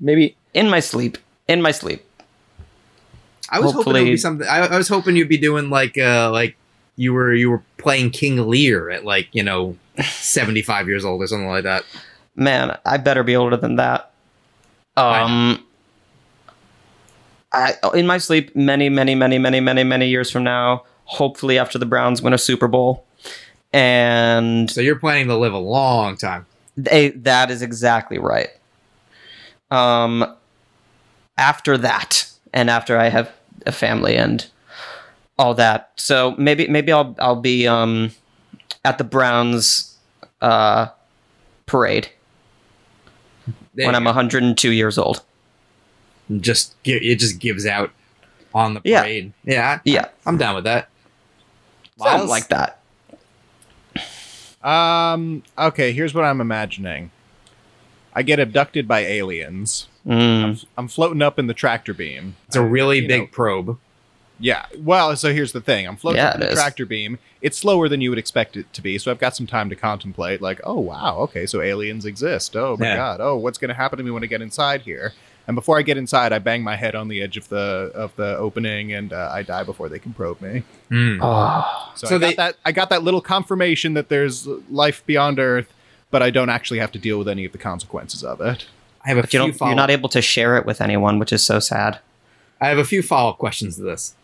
Maybe In my sleep. In my sleep. I was hoping it would be something. I, I was hoping you'd be doing like, uh, like you were you were playing King Lear at like you know, seventy five years old or something like that. Man, I better be older than that. Um, I in my sleep, many, many, many, many, many, many years from now, hopefully after the Browns win a Super Bowl, and So you're planning to live a long time. they, that is exactly right. Um, after that, and after I have a family and all that, so maybe maybe I'll I'll be um at the Browns uh parade There when I'm go. 102 years old. Just gi- it just gives out on the Yeah. parade. Yeah, Yeah, I'm down with that. something Miles? like that. Um. Okay. Here's what I'm imagining. I get abducted by aliens. Mm. I'm floating up in the tractor beam. It's a really you big know- probe. Yeah. Well, so here's the thing. I'm floating Yeah, up in the is. tractor beam. It's slower than you would expect it to be, so I've got some time to contemplate. Like, oh wow, okay, so aliens exist. Oh my Yeah. god. Oh, what's going to happen to me when I get inside here? And before I get inside, I bang my head on the edge of the of the opening, and uh, I die before they can probe me. Hmm. Oh. So, So I got that. I got that little confirmation that there's life beyond Earth, but I don't actually have to deal with any of the consequences of it. I have a But you few don't, follow. you're not able to share it with anyone, which is so sad. I have a few follow up questions to this.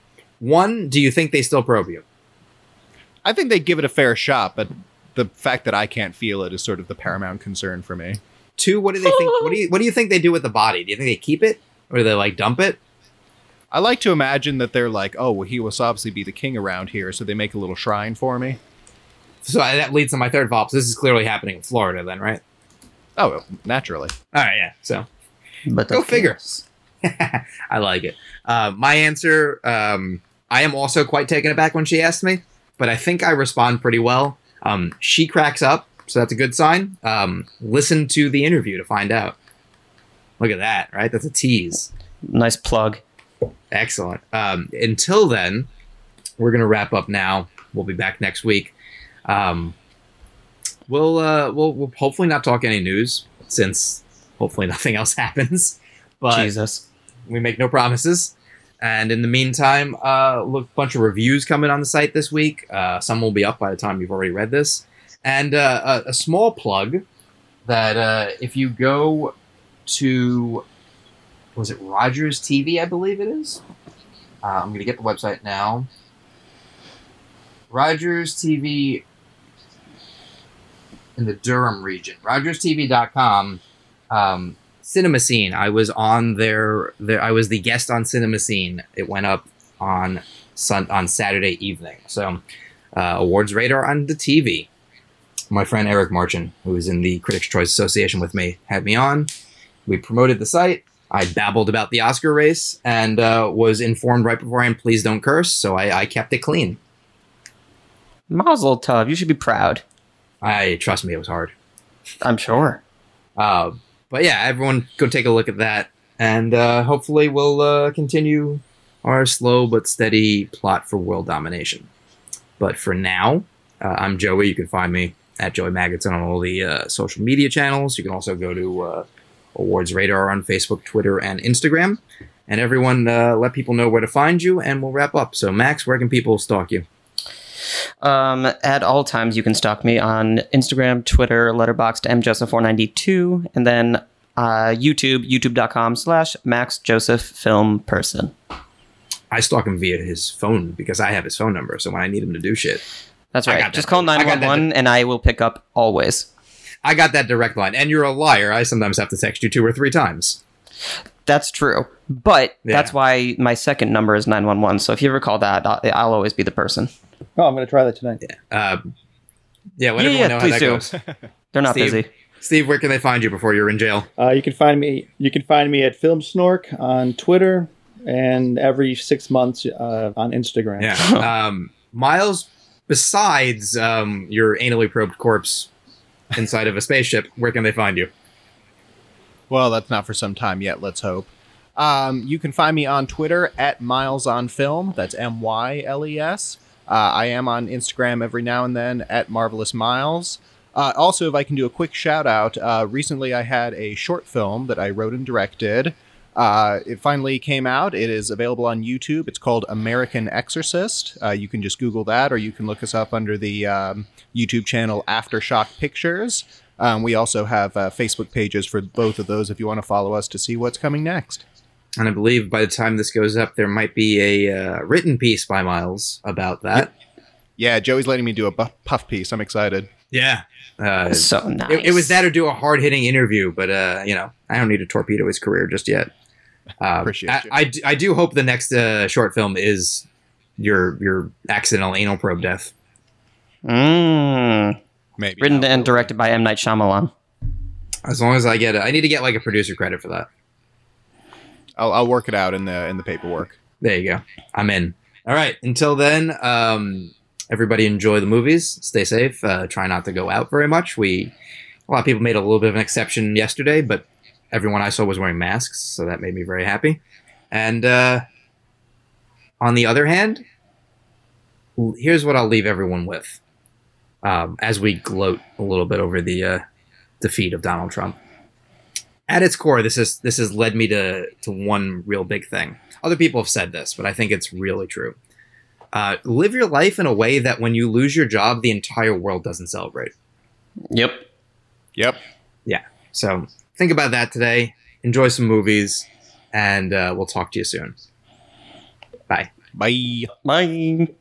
One, do you think they still probe you? I think they give it a fair shot, but the fact that I can't feel it is sort of the paramount concern for me. Two, what do they think? What do you what do you think they do with the body? Do you think they keep it or do they like dump it? I like to imagine that they're like, oh, well, he will obviously be the king around here, so they make a little shrine for me. So that leads to my third thought. So this is clearly happening in Florida, then, right? Oh, well, naturally. All right, yeah. So But Go the figure. I like it. Uh, my answer, um, I am also quite taken aback when she asked me, but I think I respond pretty well. Um, she cracks up, so that's a good sign. Um, listen to the interview to find out. Look at that, right? That's a tease. Nice plug. Excellent. Um, until then, we're gonna wrap up now. We'll be back next week. Um, we'll, uh, we'll we'll hopefully not talk any news since hopefully nothing else happens. But Jesus. we make no promises. And in the meantime, uh, look, bunch of reviews coming on the site this week. Uh, some will be up by the time you've already read this. And uh, a, a small plug that uh, if you go to, was it Rogers TV? I believe it is. Uh, I'm going to get the website now. Rogers TV in the Durham region. RogersTV.com. Um, Cinema Scene. I was on their, their I was the guest on Cinema Scene. It went up on sun on Saturday evening. So uh, awards radar on the TV. My friend Eric Marchin, who is in the Critics' Choice Association with me, had me on. We promoted the site. I babbled about the Oscar race and uh, was informed right beforehand, please don't curse. So I, I kept it clean. Mazel tov. You should be proud. I trust me, it was hard. I'm sure. Uh, but yeah, everyone go take a look at that, and uh, hopefully we'll uh, continue our slow but steady plot for world domination. But for now, uh, I'm Joey. You can find me at Joey Magidson on all the uh, social media channels. You can also go to uh, Awards Radar on Facebook, Twitter, and Instagram. And everyone, uh, let people know where to find you, and we'll wrap up. So, Max, where can people stalk you? Um, at all times, you can stalk me on Instagram, Twitter, Letterboxd, mjoseph492, and then uh, YouTube, youtube.com slash Max Joseph Film Person. I stalk him via his phone because I have his phone number. So when I need him to do shit, That's I right. got Just that. call I got that. 911 and I will pick up always. I got that direct line. And you're a liar. I sometimes have to text you two or three times. That's true. But Yeah. that's why my second number is 911. So if you ever call that, I'll, I'll always be the person. Oh, I'm going to try that tonight. Uh, yeah, let Yeah, everyone yeah, know how please that do. goes. They're not Steve? busy. Steve, where can they find you before you're in jail? Uh, you can find me. You can find me at Film Snork on Twitter and every six months uh, on Instagram. Yeah. um, Miles, besides um, your anally probed corpse inside of a spaceship, where can they find you? Well, that's not for some time yet, let's hope. Um, you can find me on Twitter at Miles on Film. That's M Y L E S. Uh, I am on Instagram every now and then at Marvelous Miles. Uh, also, if I can do a quick shout out, uh, recently I had a short film that I wrote and directed. Uh, it finally came out. It is available on YouTube. It's called American Exorcist. Uh, you can just Google that, or you can look us up under the um, YouTube channel Aftershock Pictures. Um, we also have uh, Facebook pages for both of those if you want to follow us to see what's coming next. And I believe by the time this goes up, there might be a uh, written piece by Miles about that. Yeah, Joey's letting me do a bu- puff piece. I'm excited. Yeah. Uh, So nice. it, it was that or do a hard hitting interview, but uh, you know, I don't need to torpedo his career just yet. Uh, Appreciate I, you. I, d- I do hope the next uh, short film is your your accidental anal probe death. Mm. Maybe. Written not. and directed by M. Night Shyamalan. As long as I get it, I need to get like a producer credit for that. I'll, I'll work it out in the in the paperwork. There you go. I'm in. All right. Until then, um, everybody enjoy the movies. Stay safe. Uh, try not to go out very much. We a lot of people made a little bit of an exception yesterday, but everyone I saw was wearing masks, so that made me very happy. And uh, on the other hand, here's what I'll leave everyone with um, as we gloat a little bit over the uh, defeat of Donald Trump. At its core, this is this has led me to to one real big thing. Other people have said this, but I think it's really true. Uh, live your life in a way that when you lose your job, the entire world doesn't celebrate. Yep. Yep. Yeah. So think about that today. Enjoy some movies, and uh, we'll talk to you soon. Bye. Bye. Bye.